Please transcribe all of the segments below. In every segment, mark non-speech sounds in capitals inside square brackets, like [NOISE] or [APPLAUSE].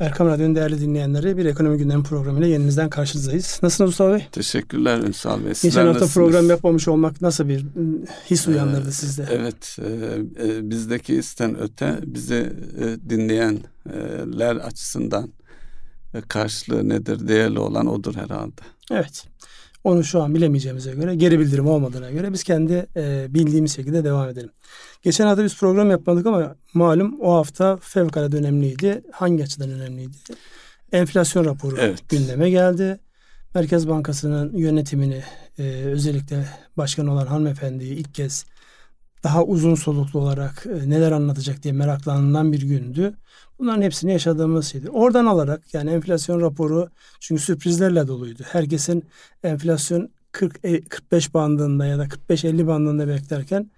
Erkam Radyo'nun değerli dinleyenleri bir ekonomi gündemi programıyla yeninizden karşınızdayız. Nasılsınız Mustafa Bey? Teşekkürler Ünsal Bey. Geçen hafta program yapmamış olmak nasıl bir his uyandırdı ee, sizde? Evet, e, e, bizdeki histen öte bizi e, dinleyenler açısından e, karşılığı nedir, değerli olan odur herhalde. Evet. Onu şu an bilemeyeceğimize göre, geri bildirim olmadığına göre biz kendi e, bildiğimiz şekilde devam edelim. Geçen hafta biz program yapmadık ama malum o hafta fevkalade önemliydi. Hangi açıdan önemliydi? Enflasyon raporu evet. gündeme geldi. Merkez Bankası'nın yönetimini e, özellikle başkan olan hanımefendiyi ilk kez daha uzun soluklu olarak e, neler anlatacak diye meraklanılan bir gündü. Bunların hepsini yaşadığımız şeydi. Oradan alarak yani enflasyon raporu çünkü sürprizlerle doluydu. Herkesin enflasyon 40 45 e, bandında ya da 45-50 bandında beklerken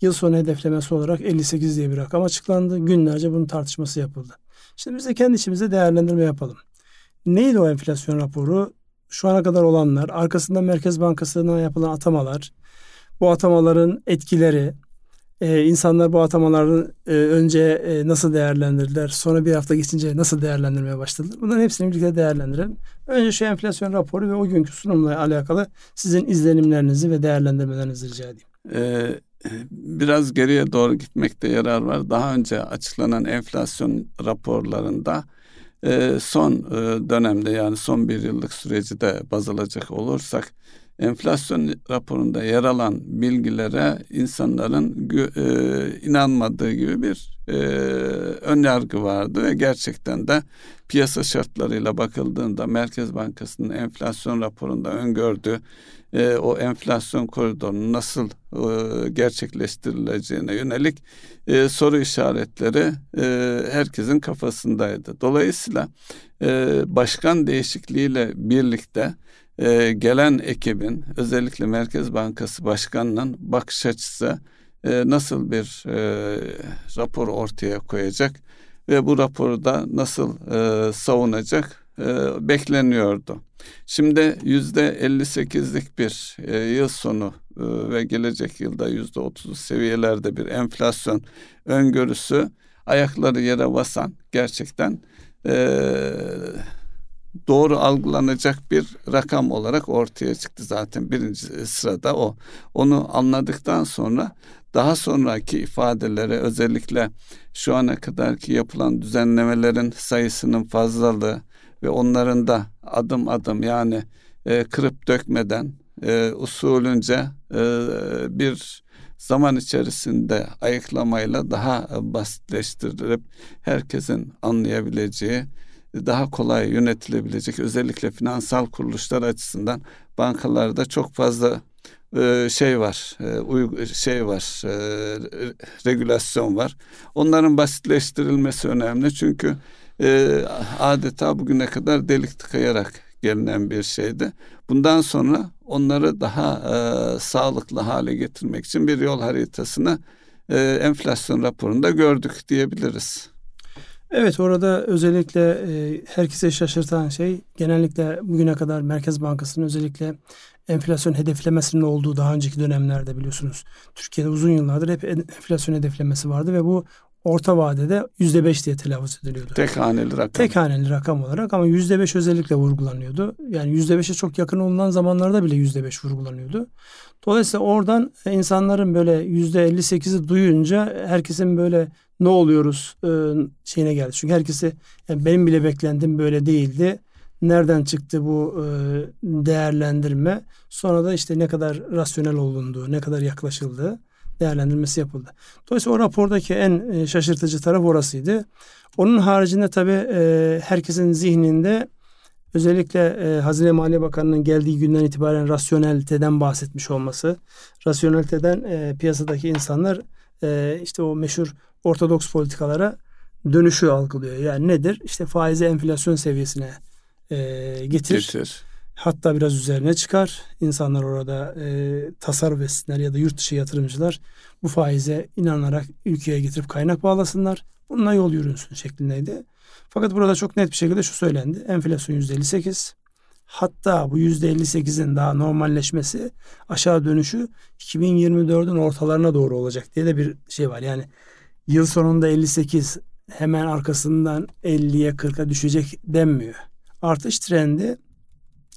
yıl sonu hedeflemesi olarak 58 diye bir rakam açıklandı. Günlerce bunun tartışması yapıldı. Şimdi biz de kendi içimizde değerlendirme yapalım. Neydi o enflasyon raporu? Şu ana kadar olanlar, arkasında Merkez Bankası'na yapılan atamalar, bu atamaların etkileri, ee, insanlar bu atamaları e, önce e, nasıl değerlendirdiler, sonra bir hafta geçince nasıl değerlendirmeye başladılar. Bunların hepsini birlikte değerlendirelim. Önce şu enflasyon raporu ve o günkü sunumla alakalı sizin izlenimlerinizi ve değerlendirmelerinizi rica edeyim. Ee, biraz geriye doğru gitmekte yarar var. Daha önce açıklanan enflasyon raporlarında e, son e, dönemde yani son bir yıllık süreci de baz alacak olursak enflasyon raporunda yer alan bilgilere insanların e, inanmadığı gibi bir e, ön yargı vardı ve gerçekten de piyasa şartlarıyla bakıldığında Merkez Bankası'nın enflasyon raporunda öngördüğü e, o enflasyon koridorunun nasıl e, gerçekleştirileceğine yönelik e, soru işaretleri e, herkesin kafasındaydı. Dolayısıyla e, başkan değişikliğiyle birlikte e, gelen ekibin özellikle Merkez Bankası Başkanı'nın bakış açısı e, nasıl bir e, rapor ortaya koyacak ve bu raporu da nasıl e, savunacak e, bekleniyordu. Şimdi yüzde 58'lik bir e, yıl sonu e, ve gelecek yılda yüzde 30 seviyelerde bir enflasyon öngörüsü ayakları yere basan gerçekten e, doğru algılanacak bir rakam olarak ortaya çıktı zaten birinci sırada o. Onu anladıktan sonra daha sonraki ifadelere özellikle şu ana kadarki yapılan düzenlemelerin sayısının fazlalığı ve onların da adım adım yani e, kırıp dökmeden e, usulünce e, bir zaman içerisinde ayıklamayla daha basitleştirilip herkesin anlayabileceği daha kolay yönetilebilecek özellikle finansal kuruluşlar açısından bankalarda çok fazla e, şey var, e, şey var, e, regülasyon var. Onların basitleştirilmesi önemli çünkü adeta bugüne kadar delik tıkayarak gelinen bir şeydi. Bundan sonra onları daha sağlıklı hale getirmek için bir yol haritasını enflasyon raporunda gördük diyebiliriz. Evet orada özellikle e, herkese şaşırtan şey genellikle bugüne kadar Merkez Bankası'nın özellikle enflasyon hedeflemesinin olduğu daha önceki dönemlerde biliyorsunuz. Türkiye'de uzun yıllardır hep enflasyon hedeflemesi vardı ve bu orta vadede yüzde beş diye telaffuz ediliyordu. Tek haneli rakam. Tek haneli rakam olarak ama yüzde beş özellikle vurgulanıyordu. Yani yüzde beşe çok yakın olunan zamanlarda bile yüzde beş vurgulanıyordu. Dolayısıyla oradan insanların böyle yüzde elli sekizi duyunca herkesin böyle ne oluyoruz e, şeyine geldi. Çünkü herkesi yani benim bile beklentim böyle değildi. Nereden çıktı bu e, değerlendirme? Sonra da işte ne kadar rasyonel olunduğu, ne kadar yaklaşıldığı değerlendirmesi yapıldı. Dolayısıyla o rapordaki en e, şaşırtıcı taraf orasıydı. Onun haricinde tabii e, herkesin zihninde özellikle e, Hazine Maliye Bakanı'nın geldiği günden itibaren rasyoneliteden bahsetmiş olması. Rasyoneliteden e, piyasadaki insanlar e, işte o meşhur ortodoks politikalara dönüşü algılıyor. Yani nedir? İşte faizi enflasyon seviyesine e, getir. getir. Hatta biraz üzerine çıkar. İnsanlar orada e, tasarruf etsinler ya da yurt dışı yatırımcılar bu faize inanarak ülkeye getirip kaynak bağlasınlar. Bununla yol yürünsün şeklindeydi. Fakat burada çok net bir şekilde şu söylendi. Enflasyon yüzde 58. Hatta bu yüzde 58'in daha normalleşmesi aşağı dönüşü 2024'ün ortalarına doğru olacak diye de bir şey var. Yani yıl sonunda 58 hemen arkasından 50'ye 40'a düşecek denmiyor. Artış trendi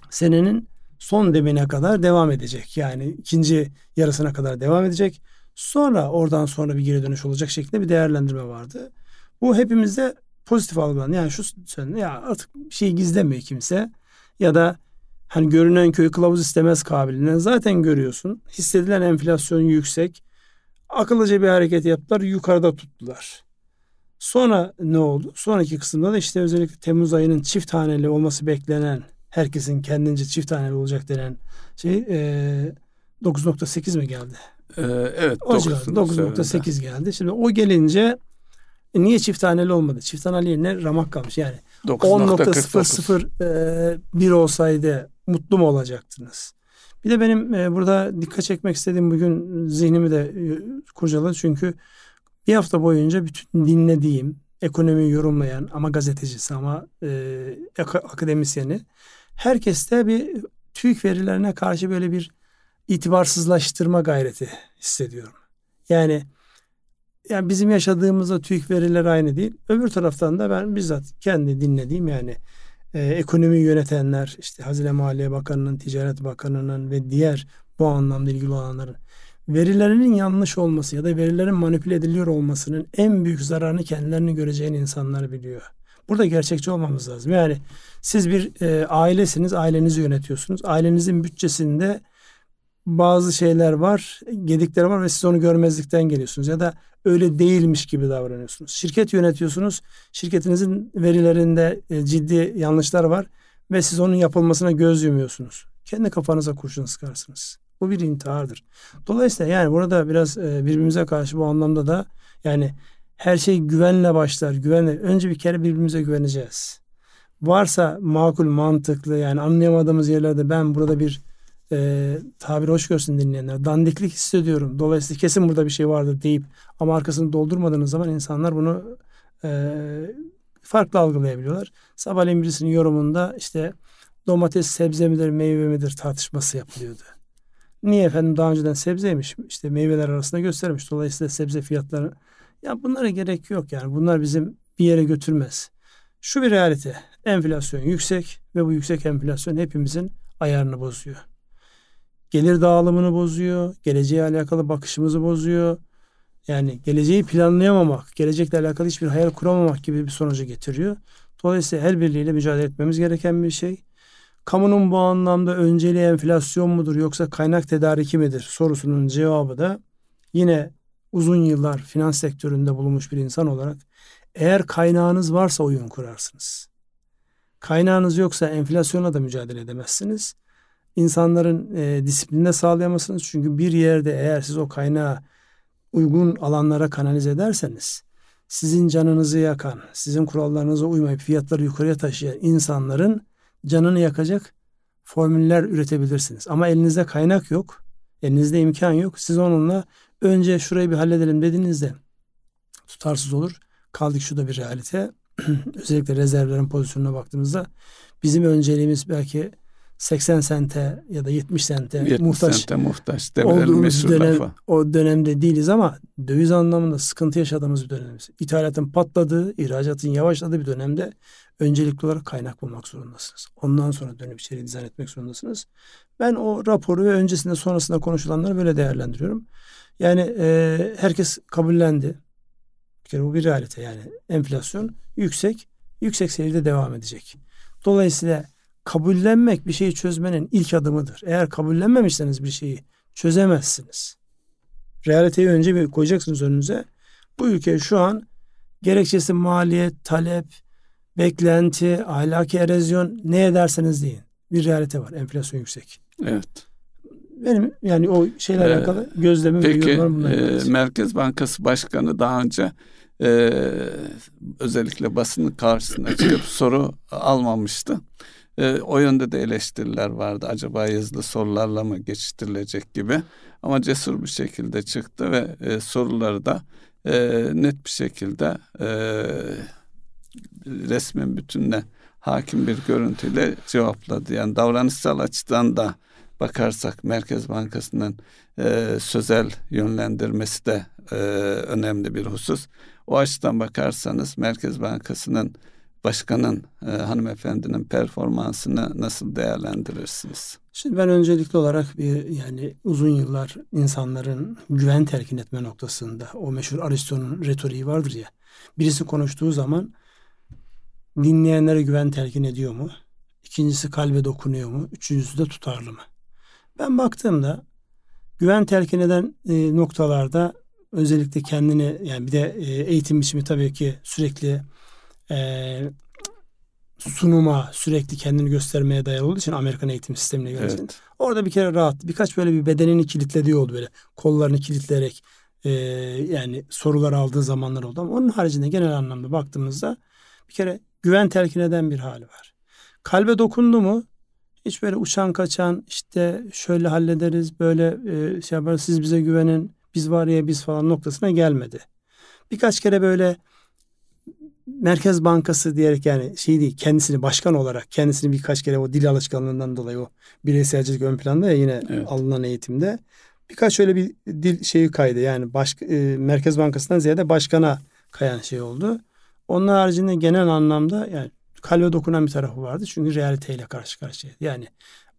senenin son demine kadar devam edecek. Yani ikinci yarısına kadar devam edecek. Sonra oradan sonra bir geri dönüş olacak şeklinde bir değerlendirme vardı. Bu hepimizde pozitif algılandı. Yani şu söyledi ya artık bir şey gizlemiyor kimse. Ya da hani görünen köy kılavuz istemez kabiliğinden zaten görüyorsun. Hissedilen enflasyon yüksek. Akıllıca bir hareket yaptılar yukarıda tuttular. Sonra ne oldu? Sonraki kısımda da işte özellikle Temmuz ayının çift haneli olması beklenen herkesin kendince çift taneli olacak denen şey e, 9.8 mi geldi? Ee, evet. O 9.8 geldi. Şimdi o gelince e, niye çift taneli olmadı? Çift taneli yerine ramak kalmış. Yani 10.001 e, olsaydı mutlu mu olacaktınız? Bir de benim e, burada dikkat çekmek istediğim bugün zihnimi de e, kurcaladı. Çünkü bir hafta boyunca bütün dinlediğim ekonomiyi yorumlayan ama gazetecisi ama e, akademisyeni herkeste bir TÜİK verilerine karşı böyle bir itibarsızlaştırma gayreti hissediyorum. Yani yani bizim yaşadığımızda TÜİK verileri aynı değil. Öbür taraftan da ben bizzat kendi dinlediğim yani e, ekonomi yönetenler işte Hazine Maliye Bakanı'nın, Ticaret Bakanı'nın ve diğer bu anlamda ilgili olanların verilerinin yanlış olması ya da verilerin manipüle ediliyor olmasının en büyük zararını kendilerini göreceğini insanlar biliyor. Burada gerçekçi olmamız lazım. Yani siz bir e, ailesiniz, ailenizi yönetiyorsunuz. Ailenizin bütçesinde bazı şeyler var, gedikler var ve siz onu görmezlikten geliyorsunuz ya da öyle değilmiş gibi davranıyorsunuz. Şirket yönetiyorsunuz, şirketinizin verilerinde e, ciddi yanlışlar var ve siz onun yapılmasına göz yumuyorsunuz. Kendi kafanıza kurşun sıkarsınız. Bu bir intihardır. Dolayısıyla yani burada biraz e, birbirimize karşı bu anlamda da yani her şey güvenle başlar. Güvenle. Önce bir kere birbirimize güveneceğiz. Varsa makul, mantıklı yani anlayamadığımız yerlerde ben burada bir e, tabir hoş görsün dinleyenler. Dandiklik hissediyorum. Dolayısıyla kesin burada bir şey vardır deyip ama arkasını doldurmadığınız zaman insanlar bunu e, farklı algılayabiliyorlar. Sabahleyin birisinin yorumunda işte domates sebze midir meyve midir tartışması yapılıyordu. Niye efendim daha önceden sebzeymiş işte meyveler arasında göstermiş. Dolayısıyla sebze fiyatları ya bunlara gerek yok yani. Bunlar bizim bir yere götürmez. Şu bir realite. Enflasyon yüksek ve bu yüksek enflasyon hepimizin ayarını bozuyor. Gelir dağılımını bozuyor. Geleceğe alakalı bakışımızı bozuyor. Yani geleceği planlayamamak, gelecekle alakalı hiçbir hayal kuramamak gibi bir sonucu getiriyor. Dolayısıyla el birliğiyle mücadele etmemiz gereken bir şey. Kamunun bu anlamda önceliği enflasyon mudur yoksa kaynak tedariki midir sorusunun cevabı da yine uzun yıllar finans sektöründe bulunmuş bir insan olarak eğer kaynağınız varsa oyun kurarsınız. Kaynağınız yoksa enflasyonla da mücadele edemezsiniz. İnsanların e, disiplinine sağlayamazsınız. Çünkü bir yerde eğer siz o kaynağı uygun alanlara kanalize ederseniz sizin canınızı yakan, sizin kurallarınıza uymayıp fiyatları yukarıya taşıyan insanların canını yakacak formüller üretebilirsiniz. Ama elinizde kaynak yok, elinizde imkan yok. Siz onunla önce şurayı bir halledelim dediğinizde tutarsız olur. Kaldık şu da bir realite. [CLEARS THROAT] Özellikle rezervlerin pozisyonuna baktığımızda bizim önceliğimiz belki 80 sente ya da 70 sente 70 muhtaç, sente muhtaç olduğumuz dönem, lafa. o dönemde değiliz ama döviz anlamında sıkıntı yaşadığımız bir dönemimiz. İthalatın patladığı, ihracatın yavaşladığı bir dönemde öncelikli olarak kaynak bulmak zorundasınız. Ondan sonra dönüp içeri dizayn etmek zorundasınız. Ben o raporu ve öncesinde sonrasında konuşulanları böyle değerlendiriyorum. Yani e, herkes kabullendi. Bir kere bu bir realite yani enflasyon yüksek, yüksek seyirde devam edecek. Dolayısıyla kabullenmek bir şeyi çözmenin ilk adımıdır. Eğer kabullenmemişseniz bir şeyi çözemezsiniz. Realiteyi önce bir koyacaksınız önünüze. Bu ülke şu an gerekçesi maliyet, talep, beklenti, ahlaki erozyon ne ederseniz deyin. Bir realite var. Enflasyon yüksek. Evet. Benim yani o şeyle ee, alakalı gözlemim peki, e, Merkez Bankası Başkanı daha önce e, özellikle basının karşısına çıkıp soru almamıştı. E, o yönde de eleştiriler vardı. Acaba yazılı sorularla mı geçiştirilecek gibi. Ama cesur bir şekilde çıktı ve e, soruları da e, net bir şekilde e, resmin bütününe hakim bir görüntüyle cevapladı. Yani davranışsal açıdan da bakarsak Merkez Bankası'nın e, sözel yönlendirmesi de e, önemli bir husus. O açıdan bakarsanız Merkez Bankası'nın başkanın e, hanımefendinin performansını nasıl değerlendirirsiniz? Şimdi ben öncelikli olarak bir yani uzun yıllar insanların güven telkin etme noktasında o meşhur Aristo'nun retoriği vardır ya. Birisi konuştuğu zaman dinleyenlere güven telkin ediyor mu? İkincisi kalbe dokunuyor mu? Üçüncüsü de tutarlı mı? Ben baktığımda güven telkin eden e, noktalarda özellikle kendini yani bir de e, eğitim biçimi tabii ki sürekli e, sunuma sürekli kendini göstermeye dayalı olduğu için Amerikan eğitim sistemine göre. Evet. Orada bir kere rahat birkaç böyle bir bedenini kilitlediği oldu böyle kollarını kilitleyerek e, yani sorular aldığı zamanlar oldu ama onun haricinde genel anlamda baktığımızda bir kere güven telkin eden bir hali var. Kalbe dokundu mu hiç böyle uçan kaçan işte şöyle hallederiz böyle e, şey yaparız siz bize güvenin biz var ya biz falan noktasına gelmedi. Birkaç kere böyle Merkez Bankası diyerek yani şey değil kendisini başkan olarak kendisini birkaç kere o dil alışkanlığından dolayı o bireyselcilik ön planda ya yine evet. alınan eğitimde birkaç şöyle bir dil şeyi kaydı yani baş, e, Merkez Bankası'ndan ziyade başkana kayan şey oldu. Onun haricinde genel anlamda yani kalbe dokunan bir tarafı vardı. Çünkü realiteyle karşı karşıya. Yani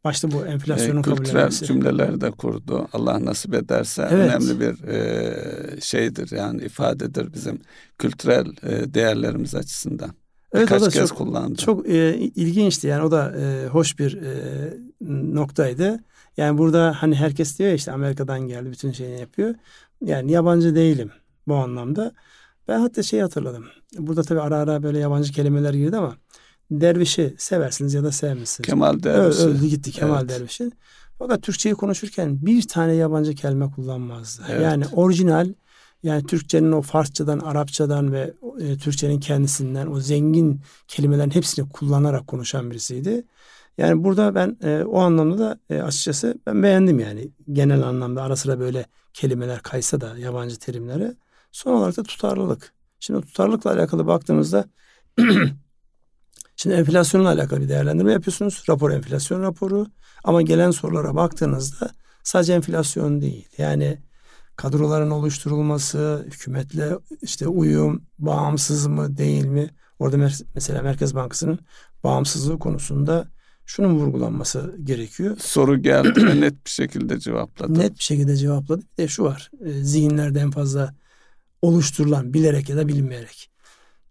başta bu enflasyonun e, kabullenmesi. cümleler de kurdu. Allah nasip ederse evet. önemli bir e, şeydir yani ifadedir bizim kültürel e, değerlerimiz açısından. Evet, Birkaç kez çok, kullandı. Çok e, ilginçti yani o da e, hoş bir e, noktaydı. Yani burada hani herkes diyor işte Amerika'dan geldi bütün şeyini yapıyor. Yani yabancı değilim bu anlamda. Ben hatta şey hatırladım. Burada tabii ara ara böyle yabancı kelimeler girdi ama Derviş'i seversiniz ya da sevmişsiniz. Kemal Derviş'i. Öldü gitti Kemal evet. Derviş'i. Fakat Türkçeyi konuşurken bir tane yabancı kelime kullanmazdı. Evet. Yani orijinal yani Türkçenin o Farsçadan, Arapçadan ve e, Türkçenin kendisinden o zengin kelimelerin hepsini kullanarak konuşan birisiydi. Yani burada ben e, o anlamda da e, açıkçası ben beğendim yani. Genel anlamda ara sıra böyle kelimeler kaysa da yabancı terimlere. Son olarak da tutarlılık. Şimdi tutarlılıkla alakalı baktığımızda [CLEARS THROAT] Şimdi enflasyonla alakalı bir değerlendirme yapıyorsunuz. Rapor enflasyon raporu. Ama gelen sorulara baktığınızda sadece enflasyon değil. Yani kadroların oluşturulması, hükümetle işte uyum, bağımsız mı değil mi? Orada mesela Merkez Bankası'nın bağımsızlığı konusunda şunun vurgulanması gerekiyor. Soru geldi ve net bir şekilde cevapladı. Net bir şekilde cevapladı. Bir de şu var. E, zihinlerde en fazla oluşturulan bilerek ya da bilinmeyerek.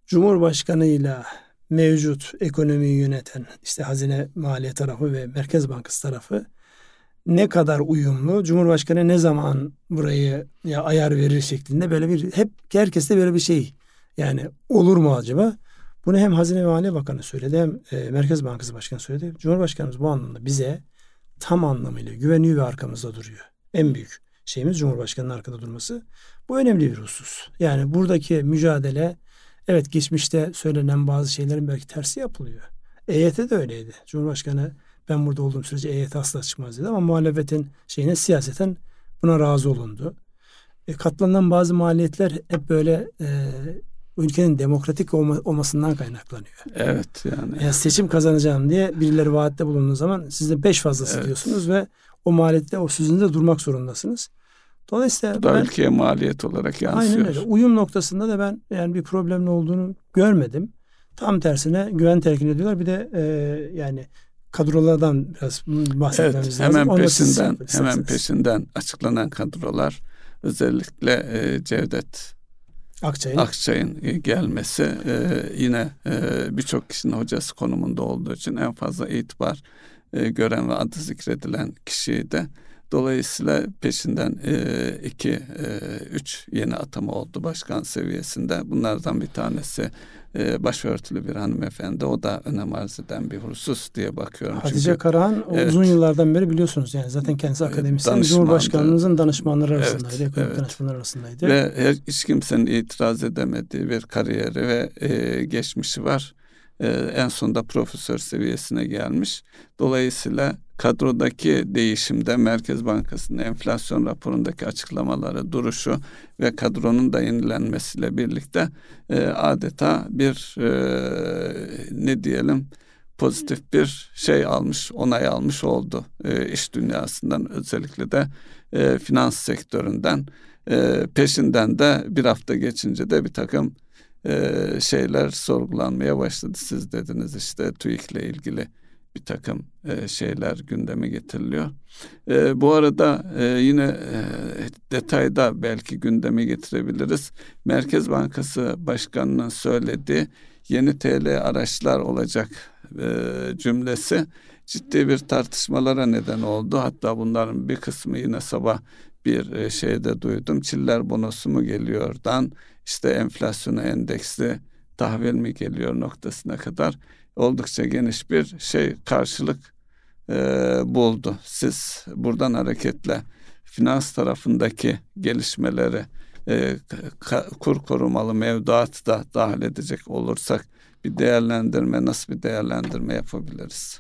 Cumhurbaşkanıyla mevcut ekonomiyi yöneten işte hazine maliye tarafı ve Merkez Bankası tarafı ne kadar uyumlu, Cumhurbaşkanı ne zaman burayı ya ayar verir şeklinde böyle bir hep herkeste böyle bir şey. Yani olur mu acaba? Bunu hem Hazine ve Maliye Bakanı söyledi hem e, Merkez Bankası Başkanı söyledi. Cumhurbaşkanımız bu anlamda bize tam anlamıyla güveniyor ve arkamızda duruyor. En büyük şeyimiz Cumhurbaşkanı'nın arkada durması. Bu önemli bir husus. Yani buradaki mücadele Evet geçmişte söylenen bazı şeylerin belki tersi yapılıyor. EYT de öyleydi. Cumhurbaşkanı ben burada olduğum sürece EYT asla çıkmaz dedi ama muhalefetin şeyine siyaseten buna razı olundu. E, katlanılan bazı maliyetler hep böyle e, ülkenin demokratik olma, olmasından kaynaklanıyor. Evet yani. yani. Seçim kazanacağım diye birileri vaatte bulunduğu zaman siz de beş fazlası evet. diyorsunuz ve o maliyette o sözünde durmak zorundasınız. Dolayısıyla Bu da ben, ülkeye maliyet olarak yansıyor. Aynen öyle. Uyum noktasında da ben yani bir problemli olduğunu görmedim. Tam tersine güven telkin ediyorlar. Bir de e, yani kadrolardan biraz bahsetmemiz evet, lazım. Hemen peşinden hemen peşinden açıklanan kadrolar özellikle e, Cevdet Akçay'ın, Akçay'ın gelmesi e, yine e, birçok kişinin hocası konumunda olduğu için en fazla itibar e, gören ve adı zikredilen kişiyi de Dolayısıyla peşinden e, iki, e, üç yeni atama oldu başkan seviyesinde. Bunlardan bir tanesi e, başörtülü bir hanımefendi. O da önem arz eden bir husus diye bakıyorum. Hatice Çünkü, Karahan evet, uzun yıllardan beri biliyorsunuz yani zaten kendisi akademisyen. Cumhurbaşkanımızın danışmanları arasındaydı. Evet, evet. danışmanları arasındaydı. Ve her, hiç kimsenin itiraz edemediği bir kariyeri ve e, geçmişi var. E, en sonunda profesör seviyesine gelmiş. Dolayısıyla kadrodaki değişimde Merkez Bankası'nın enflasyon raporundaki açıklamaları, duruşu ve kadronun da yenilenmesiyle birlikte e, adeta bir e, ne diyelim pozitif bir şey almış, onay almış oldu e, iş dünyasından özellikle de e, finans sektöründen. E, peşinden de bir hafta geçince de bir takım e, şeyler sorgulanmaya başladı. Siz dediniz işte TÜİK'le ilgili bir takım e, şeyler gündeme getiriliyor. E, bu arada e, yine detayda belki gündeme getirebiliriz. Merkez Bankası Başkanı'nın söylediği yeni TL araçlar olacak cümlesi ciddi bir tartışmalara neden oldu. Hatta bunların bir kısmı yine sabah bir şeyde duydum. Çiller bonosu mu geliyordan işte enflasyona endeksli tahvil mi geliyor noktasına kadar oldukça geniş bir şey karşılık e, buldu. Siz buradan hareketle finans tarafındaki gelişmeleri e, kur korumalı mevduat da dahil edecek olursak bir değerlendirme nasıl bir değerlendirme yapabiliriz?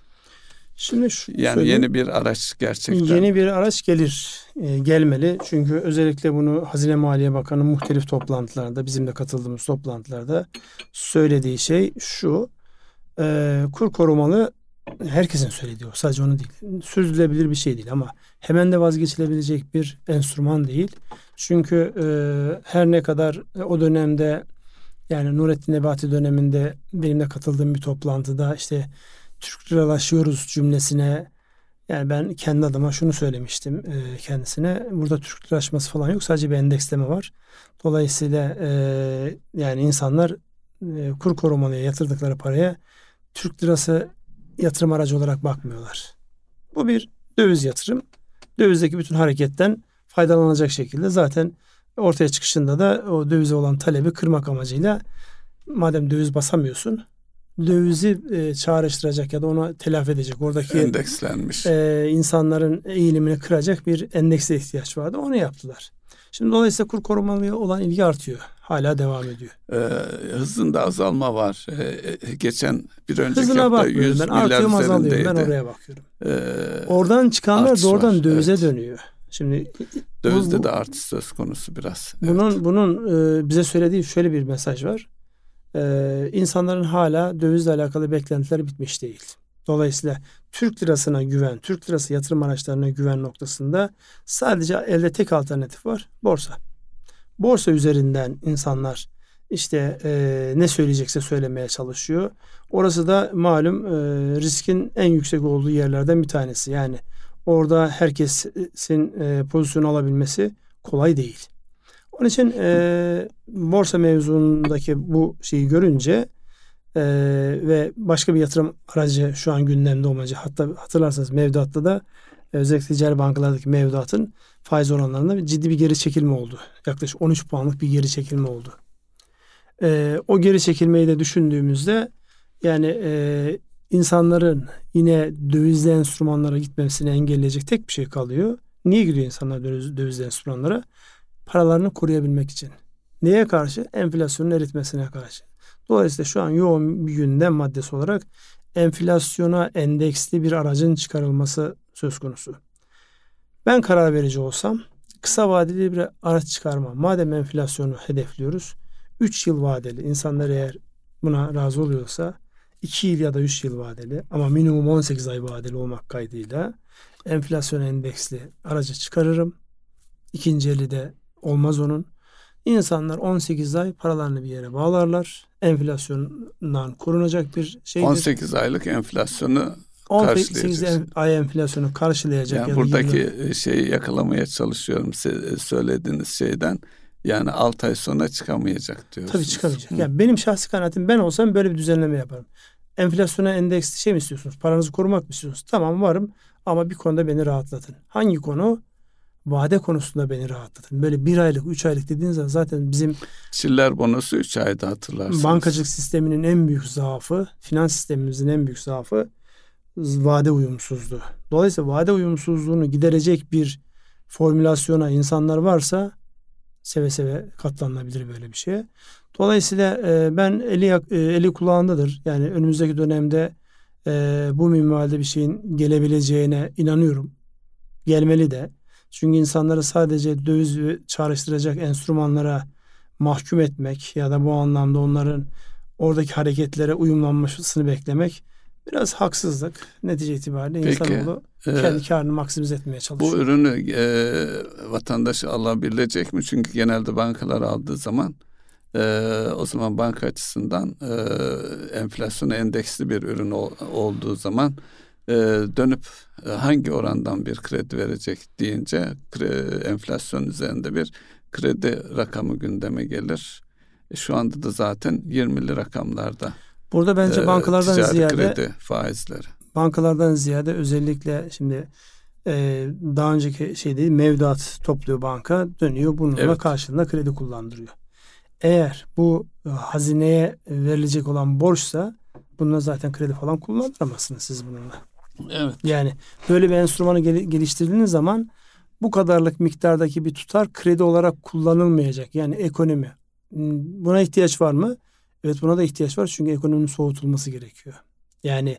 Şimdi şu yani yeni bir araç gerçekten. Yeni bir araç gelir, e, gelmeli. Çünkü özellikle bunu Hazine Maliye Bakanı muhtelif toplantılarda, bizim de katıldığımız toplantılarda söylediği şey şu. E, kur korumalı herkesin söylediği o. Sadece onu değil. Sürdürülebilir bir şey değil ama hemen de vazgeçilebilecek bir enstrüman değil. Çünkü e, her ne kadar o dönemde yani Nurettin Nebati döneminde benim de katıldığım bir toplantıda işte Türk liralaşıyoruz cümlesine yani ben kendi adıma şunu söylemiştim e, kendisine. Burada Türk liralaşması falan yok. Sadece bir endeksleme var. Dolayısıyla e, yani insanlar e, kur korumalıya yatırdıkları paraya Türk lirası yatırım aracı olarak bakmıyorlar. Bu bir döviz yatırım. Dövizdeki bütün hareketten faydalanacak şekilde zaten ortaya çıkışında da o dövize olan talebi kırmak amacıyla madem döviz basamıyorsun dövizi e, çağrıştıracak ya da onu telafi edecek oradaki endekslenmiş e, insanların eğilimini kıracak bir endekse ihtiyaç vardı. Onu yaptılar. Şimdi dolayısıyla kur korumalıya olan ilgi artıyor. Hala devam ediyor. Ee, hızında azalma var. Ee, geçen bir önceki Hızına hafta 100 ben milyar artıyor azalıyor. Ben oraya bakıyorum. Ee, Oradan çıkanlar doğrudan var. dövize evet. dönüyor. Şimdi dövizde bu, de artış söz konusu biraz. Bunun evet. bunun e, bize söylediği şöyle bir mesaj var. E, insanların hala dövizle alakalı beklentileri bitmiş değil. Dolayısıyla Türk lirasına güven, Türk lirası yatırım araçlarına güven noktasında sadece elde tek alternatif var. Borsa. Borsa üzerinden insanlar işte e, ne söyleyecekse söylemeye çalışıyor. Orası da malum e, riskin en yüksek olduğu yerlerden bir tanesi. Yani orada herkesin e, pozisyon alabilmesi kolay değil. Onun için e, borsa mevzundaki bu şeyi görünce e, ve başka bir yatırım aracı şu an gündemde olmayacak. Hatta hatırlarsanız mevduatta da özellikle ticari bankalardaki mevduatın faiz oranlarında ciddi bir geri çekilme oldu. Yaklaşık 13 puanlık bir geri çekilme oldu. E, o geri çekilmeyi de düşündüğümüzde yani e, insanların yine dövizli enstrümanlara gitmesini engelleyecek tek bir şey kalıyor. Niye gidiyor insanlar döviz, dövizli enstrümanlara? Paralarını koruyabilmek için. Neye karşı? Enflasyonun eritmesine karşı. Dolayısıyla şu an yoğun bir gündem maddesi olarak enflasyona endeksli bir aracın çıkarılması söz konusu. Ben karar verici olsam kısa vadeli bir araç çıkarma. Madem enflasyonu hedefliyoruz 3 yıl vadeli insanlar eğer buna razı oluyorsa 2 yıl ya da 3 yıl vadeli ama minimum 18 ay vadeli olmak kaydıyla enflasyon endeksli aracı çıkarırım. İkinci eli de olmaz onun. İnsanlar 18 ay paralarını bir yere bağlarlar. Enflasyondan korunacak bir şey. 18 aylık enflasyonu 18 ay enflasyonu karşılayacak. Yani buradaki yılda. şeyi yakalamaya çalışıyorum söylediğiniz şeyden. Yani 6 ay sonra çıkamayacak diyorsunuz. Tabii çıkamayacak. Hı. Yani benim şahsi kanaatim ben olsam böyle bir düzenleme yaparım. Enflasyona endeksli şey mi istiyorsunuz? Paranızı korumak mı istiyorsunuz? Tamam varım ama bir konuda beni rahatlatın. Hangi konu? Vade konusunda beni rahatlatın. Böyle bir aylık, üç aylık dediğiniz zaman zaten bizim... Çiller bonusu üç ayda hatırlarsınız. Bankacılık sisteminin en büyük zaafı, finans sistemimizin en büyük zaafı vade uyumsuzluğu. Dolayısıyla vade uyumsuzluğunu giderecek bir formülasyona insanlar varsa seve seve katlanılabilir böyle bir şeye. Dolayısıyla e, ben eli e, eli kulağındadır. Yani önümüzdeki dönemde e, bu minvalde bir şeyin gelebileceğine inanıyorum. Gelmeli de. Çünkü insanları sadece döviz çağrıştıracak enstrümanlara mahkum etmek ya da bu anlamda onların oradaki hareketlere uyumlanmasını beklemek Biraz haksızlık netice itibariyle Peki, insanoğlu e, kendi karını maksimize etmeye çalışıyor. Bu ürünü e, vatandaş alabilecek mi? Çünkü genelde bankalar aldığı zaman e, o zaman banka açısından e, enflasyon endeksli bir ürün ol, olduğu zaman e, dönüp e, hangi orandan bir kredi verecek deyince kre, enflasyon üzerinde bir kredi rakamı gündeme gelir. E, şu anda da zaten 20'li rakamlarda. Burada bence e, bankalardan ziyade kredi faizleri. Bankalardan ziyade özellikle şimdi e, daha önceki şey değil mevduat topluyor banka dönüyor bununla evet. karşılığında kredi kullandırıyor. Eğer bu e, hazineye verilecek olan borçsa bununla zaten kredi falan kullanamazsınız siz bununla. Evet. Yani böyle bir enstrümanı geliştirdiğiniz zaman bu kadarlık miktardaki bir tutar kredi olarak kullanılmayacak. Yani ekonomi. Hmm, buna ihtiyaç var mı? Evet buna da ihtiyaç var çünkü ekonominin soğutulması gerekiyor. Yani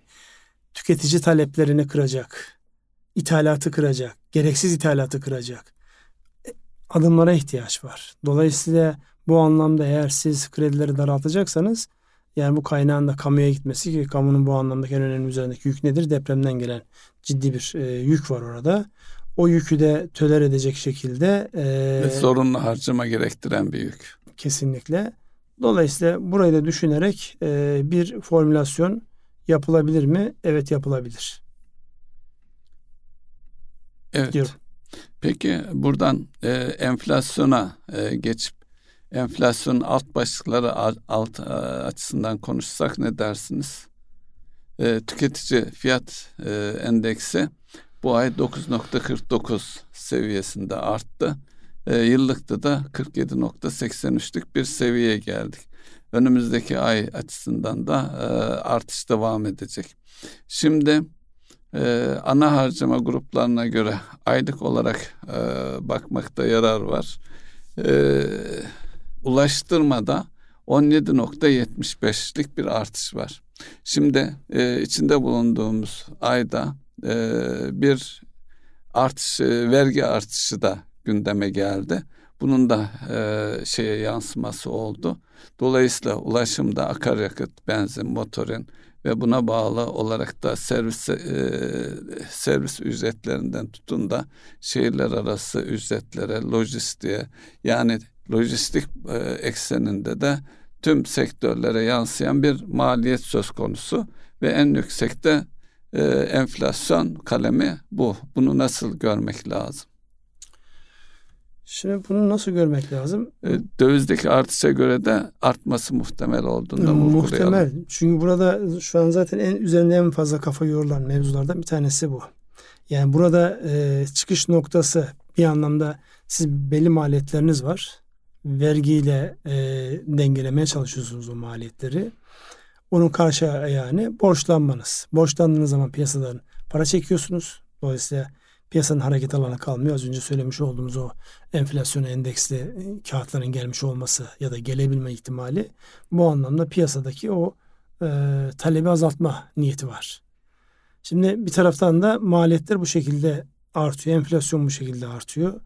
tüketici taleplerini kıracak, ithalatı kıracak, gereksiz ithalatı kıracak e, adımlara ihtiyaç var. Dolayısıyla bu anlamda eğer siz kredileri daraltacaksanız yani bu kaynağın da kamuya gitmesi ki kamunun bu anlamdaki en önemli üzerindeki yük nedir? Depremden gelen ciddi bir e, yük var orada. O yükü de töler edecek şekilde e, ve zorunlu harcama gerektiren bir yük. Kesinlikle. Dolayısıyla burayı da düşünerek e, bir formülasyon yapılabilir mi? Evet yapılabilir. Evet. Diyorum. Peki buradan e, enflasyona e, geçip enflasyonun alt başlıkları alt e, açısından konuşsak ne dersiniz? E, tüketici fiyat e, endeksi bu ay 9.49 seviyesinde arttı. E, yıllıkta da 47.83'lük bir seviyeye geldik. Önümüzdeki ay açısından da e, artış devam edecek. Şimdi e, ana harcama gruplarına göre aylık olarak e, bakmakta yarar var. E, ulaştırmada 17.75'lik bir artış var. Şimdi e, içinde bulunduğumuz ayda e, bir artış, e, vergi artışı da gündeme geldi. Bunun da e, şeye yansıması oldu. Dolayısıyla ulaşımda akaryakıt, benzin, motorin ve buna bağlı olarak da servis e, servis ücretlerinden tutun da şehirler arası ücretlere, lojistiğe yani lojistik e, ekseninde de tüm sektörlere yansıyan bir maliyet söz konusu ve en yüksekte e, enflasyon kalemi bu. Bunu nasıl görmek lazım? Şimdi bunu nasıl görmek lazım? E, dövizdeki artışa göre de artması muhtemel olduğunda Muhtemel. Çünkü burada şu an zaten en üzerinde en fazla kafa yorulan mevzulardan bir tanesi bu. Yani burada e, çıkış noktası bir anlamda siz belli maliyetleriniz var. Vergiyle e, dengelemeye çalışıyorsunuz o maliyetleri. Onun karşı yani borçlanmanız. Borçlandığınız zaman piyasadan para çekiyorsunuz. Dolayısıyla piyasanın hareket alanı kalmıyor. Az önce söylemiş olduğumuz o enflasyon endeksli e, kağıtların gelmiş olması ya da gelebilme ihtimali bu anlamda piyasadaki o e, talebi azaltma niyeti var. Şimdi bir taraftan da maliyetler bu şekilde artıyor. Enflasyon bu şekilde artıyor.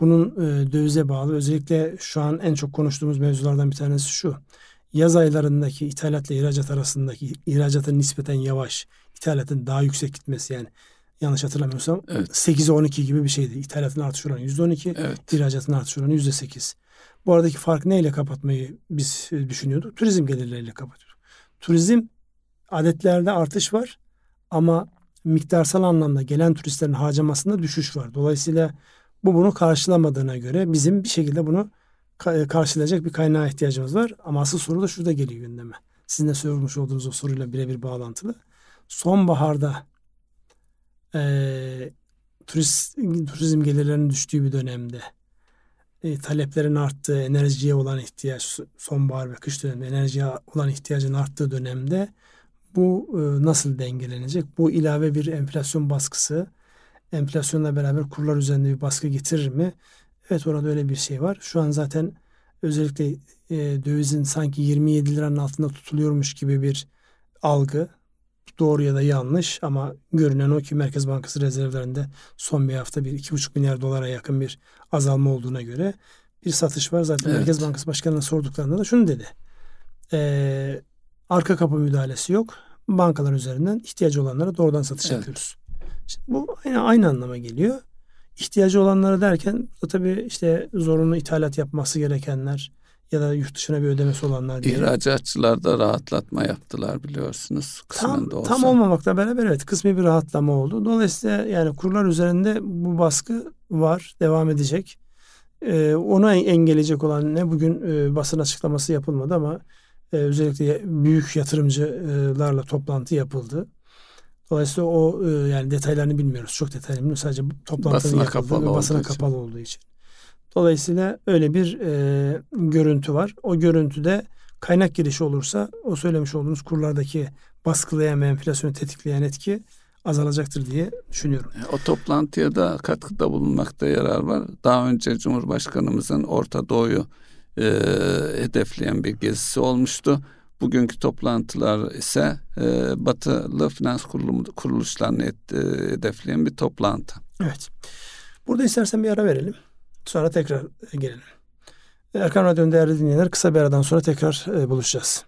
Bunun e, dövize bağlı özellikle şu an en çok konuştuğumuz mevzulardan bir tanesi şu. Yaz aylarındaki ithalatla ihracat arasındaki ihracatın nispeten yavaş, ithalatın daha yüksek gitmesi yani yanlış hatırlamıyorsam evet. 8'e 12 gibi bir şeydi. İthalatın artış oranı %12, evet. ihracatın artış oranı %8. Bu aradaki fark neyle kapatmayı biz e, düşünüyorduk? Turizm gelirleriyle kapatıyorduk. Turizm adetlerde artış var ama miktarsal anlamda gelen turistlerin harcamasında düşüş var. Dolayısıyla bu bunu karşılamadığına göre bizim bir şekilde bunu e, karşılayacak bir kaynağa ihtiyacımız var. Ama asıl soru da şurada geliyor gündeme. Sizin de sormuş olduğunuz o soruyla birebir bağlantılı. Sonbaharda e, turist, turizm gelirlerinin düştüğü bir dönemde e, taleplerin arttığı, enerjiye olan ihtiyaç, sonbahar ve kış döneminde enerjiye olan ihtiyacın arttığı dönemde bu e, nasıl dengelenecek? Bu ilave bir enflasyon baskısı, enflasyonla beraber kurlar üzerinde bir baskı getirir mi? Evet orada öyle bir şey var. Şu an zaten özellikle e, dövizin sanki 27 liranın altında tutuluyormuş gibi bir algı doğru ya da yanlış ama görünen o ki Merkez Bankası rezervlerinde son bir hafta bir iki buçuk milyar dolara yakın bir azalma olduğuna göre bir satış var. Zaten evet. Merkez Bankası Başkanı'na sorduklarında da şunu dedi. Ee, arka kapı müdahalesi yok. bankalar üzerinden ihtiyacı olanlara doğrudan satış evet. yapıyoruz. Şimdi bu aynı, aynı anlama geliyor. İhtiyacı olanlara derken tabii işte zorunlu ithalat yapması gerekenler ya da yurt dışına bir ödemesi olanlar diye. İhracatçılar da rahatlatma yaptılar biliyorsunuz. Tam, da olsa. tam olmamakla beraber evet kısmi bir rahatlama oldu. Dolayısıyla yani kurlar üzerinde bu baskı var, devam edecek. Ee, onu engelleyecek olan ne bugün e, basın açıklaması yapılmadı ama e, özellikle büyük yatırımcılarla toplantı yapıldı. Dolayısıyla o e, yani detaylarını bilmiyoruz. Çok detaylı bilmiyoruz. Sadece toplantının basına kapalı ve basına olduğu kapalı için. olduğu için. Dolayısıyla öyle bir e, görüntü var. O görüntüde kaynak girişi olursa o söylemiş olduğunuz kurlardaki baskılayan ve enflasyonu tetikleyen etki azalacaktır diye düşünüyorum. E, o toplantıya da katkıda bulunmakta yarar var. Daha önce Cumhurbaşkanımızın Orta Doğu'yu e, hedefleyen bir gezisi olmuştu. Bugünkü toplantılar ise e, batılı finans kuruluşlarını et, e, hedefleyen bir toplantı. Evet. Burada istersen bir ara verelim. Sonra tekrar gelelim. Erkam Radyo'nun değerli dinleyenler kısa bir aradan sonra tekrar e, buluşacağız.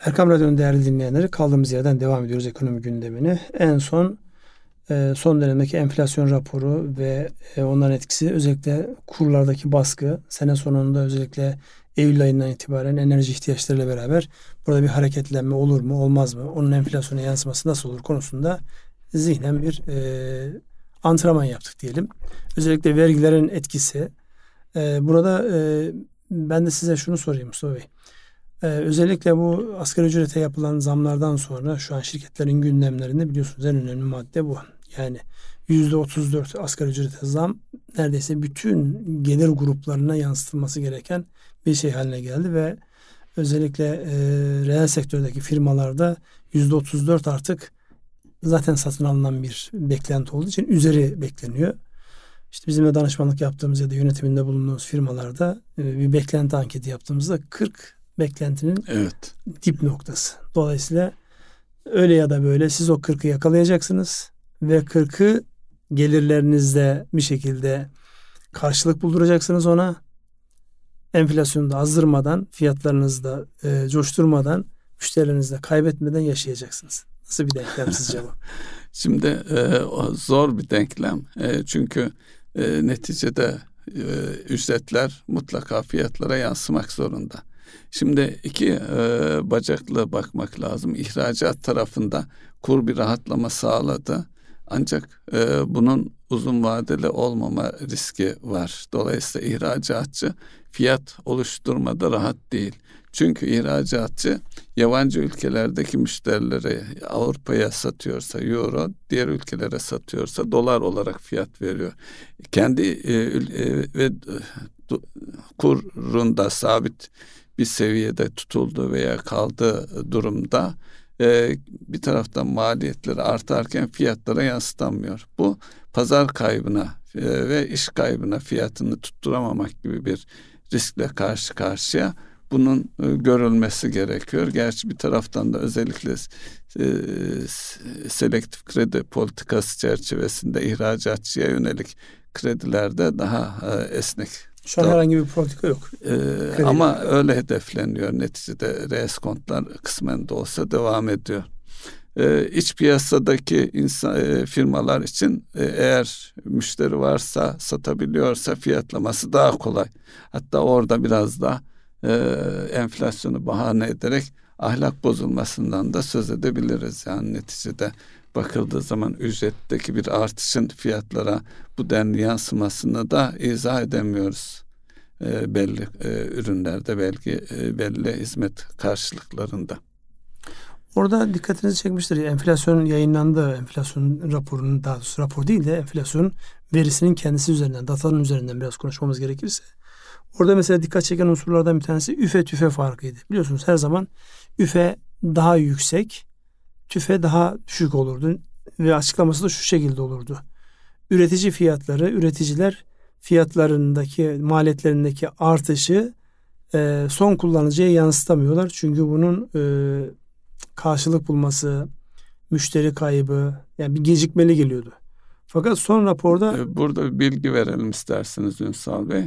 Erkam Radyo'nun değerli dinleyenleri kaldığımız yerden devam ediyoruz ekonomi gündemini. En son e, son dönemdeki enflasyon raporu ve e, onların etkisi özellikle kurlardaki baskı sene sonunda özellikle Eylül ayından itibaren enerji ihtiyaçlarıyla beraber burada bir hareketlenme olur mu olmaz mı? Onun enflasyona yansıması nasıl olur konusunda zihnen bir e, antrenman yaptık diyelim. Özellikle vergilerin etkisi. E, burada e, ben de size şunu sorayım Mustafa Bey. Ee, özellikle bu asgari ücrete yapılan zamlardan sonra şu an şirketlerin gündemlerinde biliyorsunuz en önemli madde bu. Yani yüzde 34 asgari ücrete zam neredeyse bütün gelir gruplarına yansıtılması gereken bir şey haline geldi ve özellikle e, reel sektördeki firmalarda yüzde 34 artık zaten satın alınan bir beklenti olduğu için üzeri bekleniyor. İşte bizimle danışmanlık yaptığımız ya da yönetiminde bulunduğumuz firmalarda e, bir beklenti anketi yaptığımızda 40 beklentinin evet. dip noktası. Dolayısıyla öyle ya da böyle siz o 40'ı yakalayacaksınız ve 40'ı gelirlerinizde bir şekilde karşılık bulduracaksınız ona. Enflasyonu da azdırmadan, fiyatlarınızı da e, coşturmadan, müşterilerinizi de kaybetmeden yaşayacaksınız. Nasıl bir denklem sizce bu? [LAUGHS] Şimdi e, zor bir denklem. E, çünkü e, neticede e, ücretler mutlaka fiyatlara yansımak zorunda. Şimdi iki e, bacaklı bakmak lazım. İhracat tarafında kur bir rahatlama sağladı. Ancak e, bunun uzun vadeli olmama riski var. Dolayısıyla ihracatçı fiyat oluşturmada rahat değil. Çünkü ihracatçı yabancı ülkelerdeki müşterilere Avrupa'ya satıyorsa euro, diğer ülkelere satıyorsa dolar olarak fiyat veriyor. Kendi e, e, ve kurunda sabit bir seviyede tutuldu veya kaldığı durumda e, bir taraftan maliyetleri artarken fiyatlara yansıtamıyor. Bu pazar kaybına e, ve iş kaybına fiyatını tutturamamak gibi bir riskle karşı karşıya bunun e, görülmesi gerekiyor. Gerçi bir taraftan da özellikle e, selektif kredi politikası çerçevesinde ihracatçıya yönelik kredilerde daha e, esnek şu an herhangi bir politika yok. Ee, ama öyle hedefleniyor. Neticede reeskontlar kısmen de olsa devam ediyor. Ee, iç piyasadaki insan, e, firmalar için e, eğer müşteri varsa satabiliyorsa fiyatlaması daha kolay. Hatta orada biraz da e, enflasyonu bahane ederek ahlak bozulmasından da söz edebiliriz. Yani neticede bakıldığı zaman ücretteki bir artışın fiyatlara bu denli yansımasını da izah edemiyoruz. E, belli e, ürünlerde belki e, belli hizmet karşılıklarında. Orada dikkatinizi çekmiştir. Enflasyon yayınlandı. Enflasyon raporunun daha doğrusu rapor değil de enflasyon verisinin kendisi üzerinden, datanın üzerinden biraz konuşmamız gerekirse. Orada mesela dikkat çeken unsurlardan bir tanesi üfe tüfe farkıydı. Biliyorsunuz her zaman üfe daha yüksek, tüfe daha düşük olurdu ve açıklaması da şu şekilde olurdu. Üretici fiyatları, üreticiler fiyatlarındaki, maliyetlerindeki artışı e, son kullanıcıya yansıtamıyorlar. Çünkü bunun e, karşılık bulması, müşteri kaybı, yani bir gecikmeli geliyordu. Fakat son raporda... E, burada bilgi verelim isterseniz Ünsal Bey.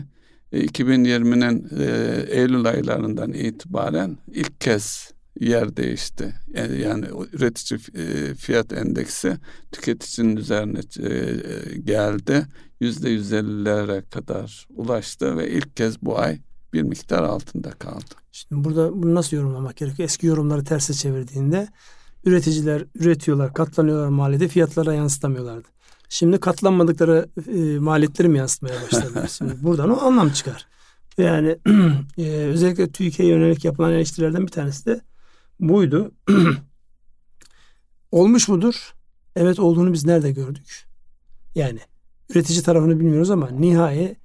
2020'nin e, Eylül aylarından itibaren ilk kez yer değişti. Yani, yani üretici e, fiyat endeksi tüketicinin üzerine e, geldi. Yüzde yüz ellilere kadar ulaştı ve ilk kez bu ay bir miktar altında kaldı. Şimdi burada bunu nasıl yorumlamak gerekiyor? Eski yorumları terse çevirdiğinde üreticiler üretiyorlar, katlanıyorlar maliyeti fiyatlara yansıtamıyorlardı. Şimdi katlanmadıkları e, maliyetleri mi yansıtmaya başladılar? [LAUGHS] Şimdi buradan o anlam çıkar. Yani [CLEARS THROAT] e, özellikle TÜİK'e yönelik yapılan eleştirilerden bir tanesi de buydu. [CLEARS THROAT] Olmuş mudur? Evet olduğunu biz nerede gördük? Yani üretici tarafını bilmiyoruz ama nihai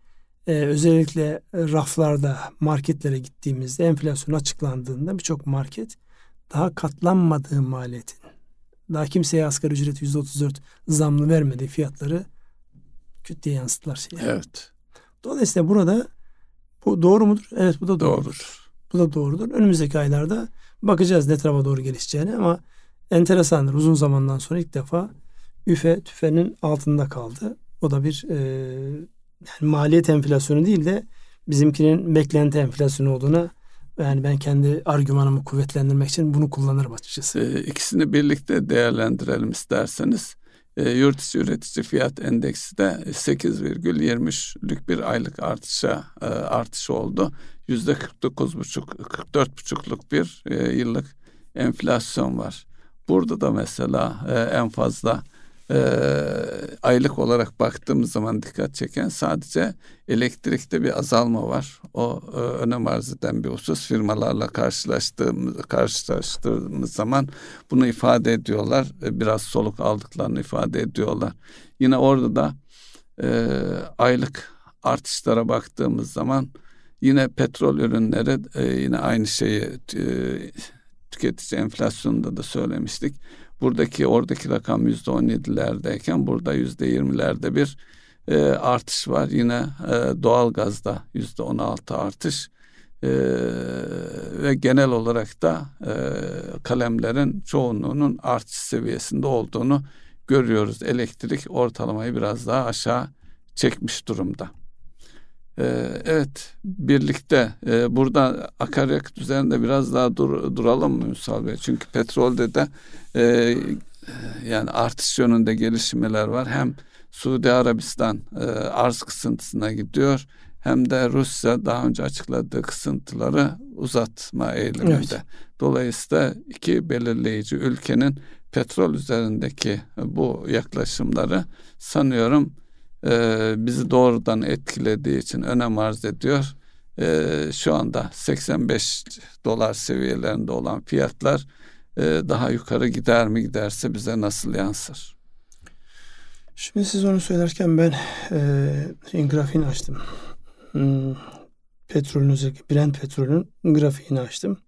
e, özellikle raflarda marketlere gittiğimizde enflasyon açıklandığında birçok market daha katlanmadığı maliyetin daha kimseye asgari ücret yüzde otuz dört zamlı vermediği fiyatları küt diye yansıttılar. Şey. Evet. Dolayısıyla burada bu doğru mudur? Evet bu da doğrudur. Doğrudur. Bu da doğrudur. Önümüzdeki aylarda bakacağız ne tarafa doğru gelişeceğini ama enteresandır. Uzun zamandan sonra ilk defa üfe tüfenin altında kaldı. O da bir e, yani maliyet enflasyonu değil de bizimkinin beklenti enflasyonu olduğuna yani ben kendi argümanımı kuvvetlendirmek için bunu kullanırım açıkçası. E, ikisini birlikte değerlendirelim isterseniz. E, yurt içi üretici fiyat endeksi de 8,23'lük bir aylık artışa e, artış oldu. Yüzde 49,5 44,5'luk bir e, yıllık enflasyon var. Burada da mesela e, en fazla e, aylık olarak baktığımız zaman dikkat çeken sadece elektrikte bir azalma var. O e, önem arz eden bir husus. Firmalarla karşılaştığımız, karşılaştığımız zaman bunu ifade ediyorlar. E, biraz soluk aldıklarını ifade ediyorlar. Yine orada da e, aylık artışlara baktığımız zaman yine petrol ürünleri e, yine aynı şeyi e, tüketici enflasyonunda da söylemiştik Buradaki oradaki rakam yüzde on yedilerdeyken burada yüzde yirmilerde bir e, artış var. Yine e, doğal gazda yüzde on altı artış e, ve genel olarak da e, kalemlerin çoğunluğunun artış seviyesinde olduğunu görüyoruz. Elektrik ortalamayı biraz daha aşağı çekmiş durumda. Ee, evet, birlikte e, burada akaryakıt üzerinde biraz daha dur, duralım mı Ünsal Bey? Çünkü petrolde de e, yani artış yönünde gelişmeler var. Hem Suudi Arabistan e, arz kısıntısına gidiyor hem de Rusya daha önce açıkladığı kısıntıları uzatma eğiliminde. Evet. Dolayısıyla iki belirleyici ülkenin petrol üzerindeki bu yaklaşımları sanıyorum e, bizi doğrudan etkilediği için önem arz ediyor. E, şu anda 85 dolar seviyelerinde olan fiyatlar daha yukarı gider mi giderse bize nasıl yansır? Şimdi siz onu söylerken ben e, grafiğini açtım. Hmm, petrolün özellikle Brent petrolün grafiğini açtım.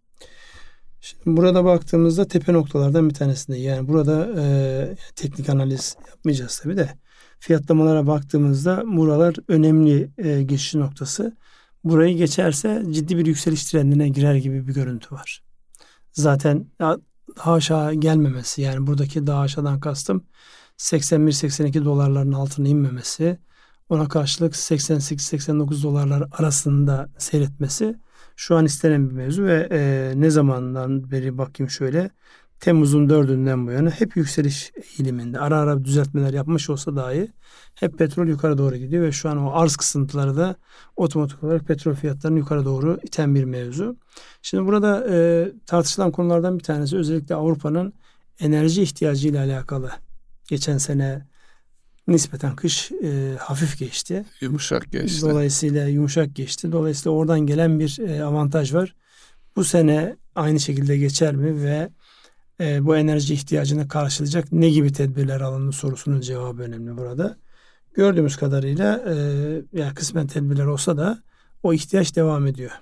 Şimdi burada baktığımızda tepe noktalardan bir tanesinde yani burada e, teknik analiz yapmayacağız tabi de fiyatlamalara baktığımızda buralar önemli e, geçiş noktası. Burayı geçerse ciddi bir yükseliş trendine girer gibi bir görüntü var. Zaten daha aşağı gelmemesi yani buradaki daha aşağıdan kastım 81-82 dolarların altına inmemesi ona karşılık 88-89 dolarlar arasında seyretmesi şu an istenen bir mevzu ve e, ne zamandan beri bakayım şöyle Temmuz'un dördünden bu yana hep yükseliş eğiliminde. Ara ara düzeltmeler yapmış olsa dahi hep petrol yukarı doğru gidiyor ve şu an o arz kısıntıları da otomatik olarak petrol fiyatlarını yukarı doğru iten bir mevzu. Şimdi burada e, tartışılan konulardan bir tanesi özellikle Avrupa'nın enerji ihtiyacı ile alakalı. Geçen sene nispeten kış e, hafif geçti. Yumuşak geçti. Dolayısıyla yumuşak geçti. Dolayısıyla oradan gelen bir e, avantaj var. Bu sene aynı şekilde geçer mi ve e, bu enerji ihtiyacını karşılayacak ne gibi tedbirler alındı sorusunun cevabı önemli burada. Gördüğümüz kadarıyla e, yani kısmen tedbirler olsa da o ihtiyaç devam ediyor.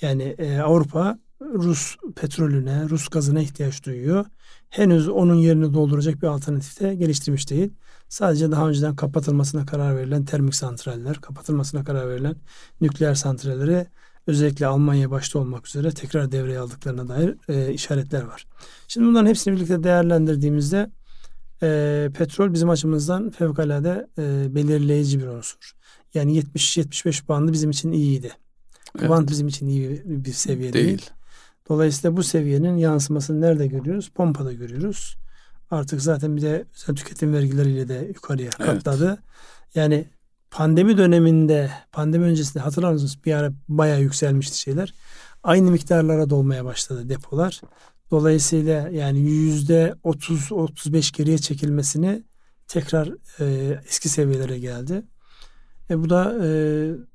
Yani e, Avrupa Rus petrolüne, Rus gazına ihtiyaç duyuyor. Henüz onun yerini dolduracak bir alternatif de geliştirmiş değil. Sadece daha önceden kapatılmasına karar verilen termik santraller, kapatılmasına karar verilen nükleer santralleri özellikle Almanya başta olmak üzere tekrar devreye aldıklarına dair e, işaretler var. Şimdi bunların hepsini birlikte değerlendirdiğimizde e, petrol bizim açımızdan fevkalade e, belirleyici bir unsur. Yani 70-75 bandı bizim için iyiydi. Evet. Band bizim için iyi bir seviye değil. değil. Dolayısıyla bu seviyenin yansımasını nerede görüyoruz? Pompada görüyoruz. Artık zaten bir de tüketim vergileriyle de yukarıya katladı. Evet. Yani pandemi döneminde, pandemi öncesinde hatırlar mısınız? Bir ara bayağı yükselmişti şeyler. Aynı miktarlara dolmaya başladı depolar. Dolayısıyla yani yüzde 30-35 geriye çekilmesini tekrar e, eski seviyelere geldi. E bu da e,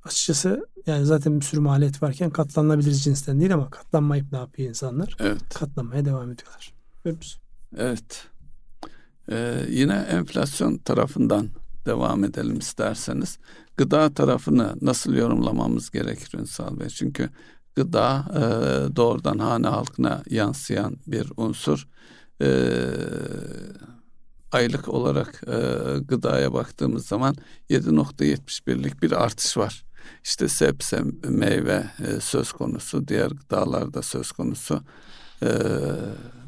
açıkçası yani zaten bir sürü maliyet varken katlanabilir cinsten değil ama katlanmayıp ne yapıyor insanlar? Evet. Katlanmaya devam ediyorlar. Görüyoruz. Evet. Ee, yine enflasyon tarafından devam edelim isterseniz. Gıda tarafını nasıl yorumlamamız gerekir Ünsal Bey? Çünkü gıda e, doğrudan hane halkına yansıyan bir unsur. E, aylık olarak e, gıdaya baktığımız zaman 7.71'lik bir artış var. İşte sebze, meyve e, söz konusu, diğer gıdalarda söz konusu. E,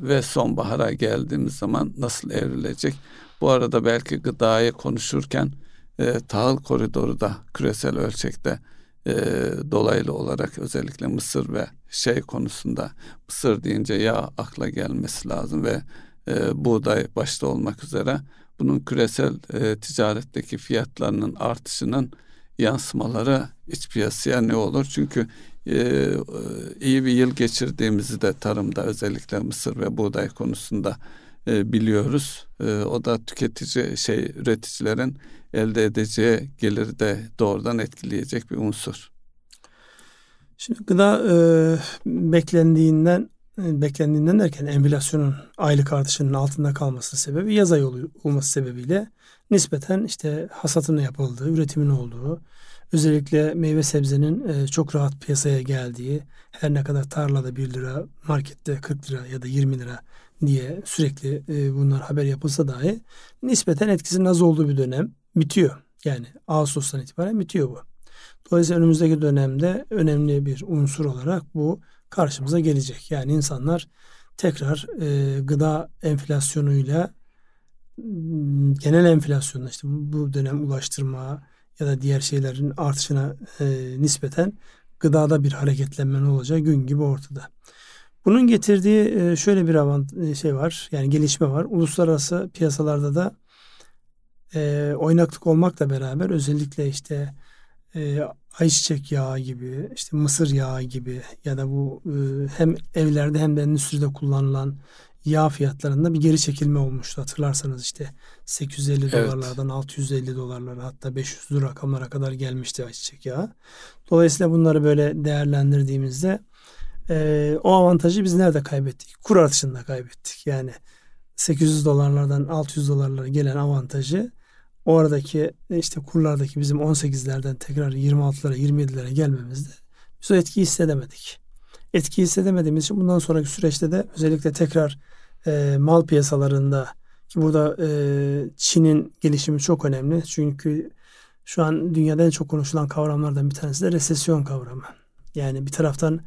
ve sonbahara geldiğimiz zaman nasıl evrilecek? Bu arada belki gıdayı konuşurken e, tahıl koridoru da küresel ölçekte e, dolaylı olarak özellikle Mısır ve şey konusunda Mısır deyince yağ akla gelmesi lazım ve e, buğday başta olmak üzere bunun küresel e, ticaretteki fiyatlarının artışının yansımaları iç piyasaya ne olur? Çünkü e, iyi bir yıl geçirdiğimizi de tarımda özellikle mısır ve buğday konusunda e, biliyoruz. E, o da tüketici şey üreticilerin elde edeceği geliri de doğrudan etkileyecek bir unsur. Şimdi gıda e, beklendiğinden e, beklendiğinden derken enflasyonun aylık artışının altında kalması sebebi yaz ayı olması sebebiyle nispeten işte hasatının yapıldığı, üretimin olduğu, özellikle meyve sebzenin e, çok rahat piyasaya geldiği, her ne kadar tarlada 1 lira, markette 40 lira ya da 20 lira diye sürekli e, bunlar haber yapılsa dahi nispeten etkisinin az olduğu bir dönem bitiyor. Yani Ağustos'tan itibaren bitiyor bu. Dolayısıyla önümüzdeki dönemde önemli bir unsur olarak bu karşımıza gelecek. Yani insanlar tekrar e, gıda enflasyonuyla genel enflasyonla işte bu dönem ulaştırma ya da diğer şeylerin artışına e, nispeten gıdada bir hareketlenme olacağı gün gibi ortada. Bunun getirdiği e, şöyle bir avant e, şey var. Yani gelişme var. Uluslararası piyasalarda da e, oynaklık olmakla beraber özellikle işte e, ayçiçek yağı gibi, işte mısır yağı gibi ya da bu e, hem evlerde hem de endüstride kullanılan yağ fiyatlarında bir geri çekilme olmuştu. Hatırlarsanız işte 850 evet. dolarlardan 650 dolarlara hatta 500 rakamlara kadar gelmişti ayçiçek yağı. Dolayısıyla bunları böyle değerlendirdiğimizde e, o avantajı biz nerede kaybettik? Kur artışında kaybettik. Yani 800 dolarlardan 600 dolarlara gelen avantajı oradaki işte kurlardaki bizim 18'lerden tekrar 26'lara 27'lere gelmemizde biz o etkiyi hissedemedik. Etki hissedemediğimiz için bundan sonraki süreçte de özellikle tekrar e, mal piyasalarında ki burada e, Çin'in gelişimi çok önemli. Çünkü şu an dünyada en çok konuşulan kavramlardan bir tanesi de resesyon kavramı. Yani bir taraftan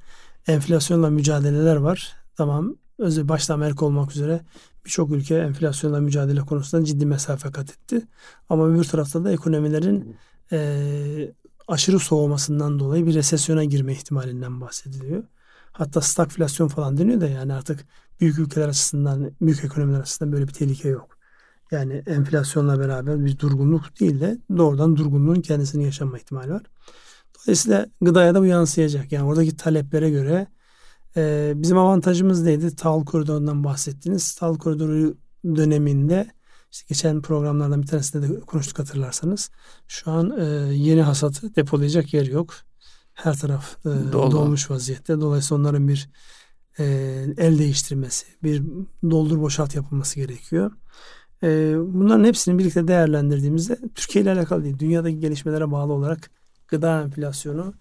enflasyonla mücadeleler var. Tamam özel başta Amerika olmak üzere birçok ülke enflasyonla mücadele konusunda ciddi mesafe kat etti. Ama bir tarafta da ekonomilerin e, aşırı soğumasından dolayı bir resesyona girme ihtimalinden bahsediliyor. Hatta stagflasyon falan deniyor da yani artık büyük ülkeler açısından, büyük ekonomiler açısından böyle bir tehlike yok. Yani enflasyonla beraber bir durgunluk değil de doğrudan durgunluğun kendisini yaşanma ihtimali var. Dolayısıyla gıdaya da bu yansıyacak. Yani oradaki taleplere göre e, bizim avantajımız neydi? Tahıl koridorundan bahsettiniz. Tahıl koridoru döneminde işte geçen programlardan bir tanesinde de konuştuk hatırlarsanız. Şu an e, yeni hasatı depolayacak yer yok. Her taraf e, dolmuş vaziyette. Dolayısıyla onların bir e, el değiştirmesi, bir doldur boşalt yapılması gerekiyor. E, bunların hepsini birlikte değerlendirdiğimizde Türkiye ile alakalı değil, dünyadaki gelişmelere bağlı olarak gıda enflasyonu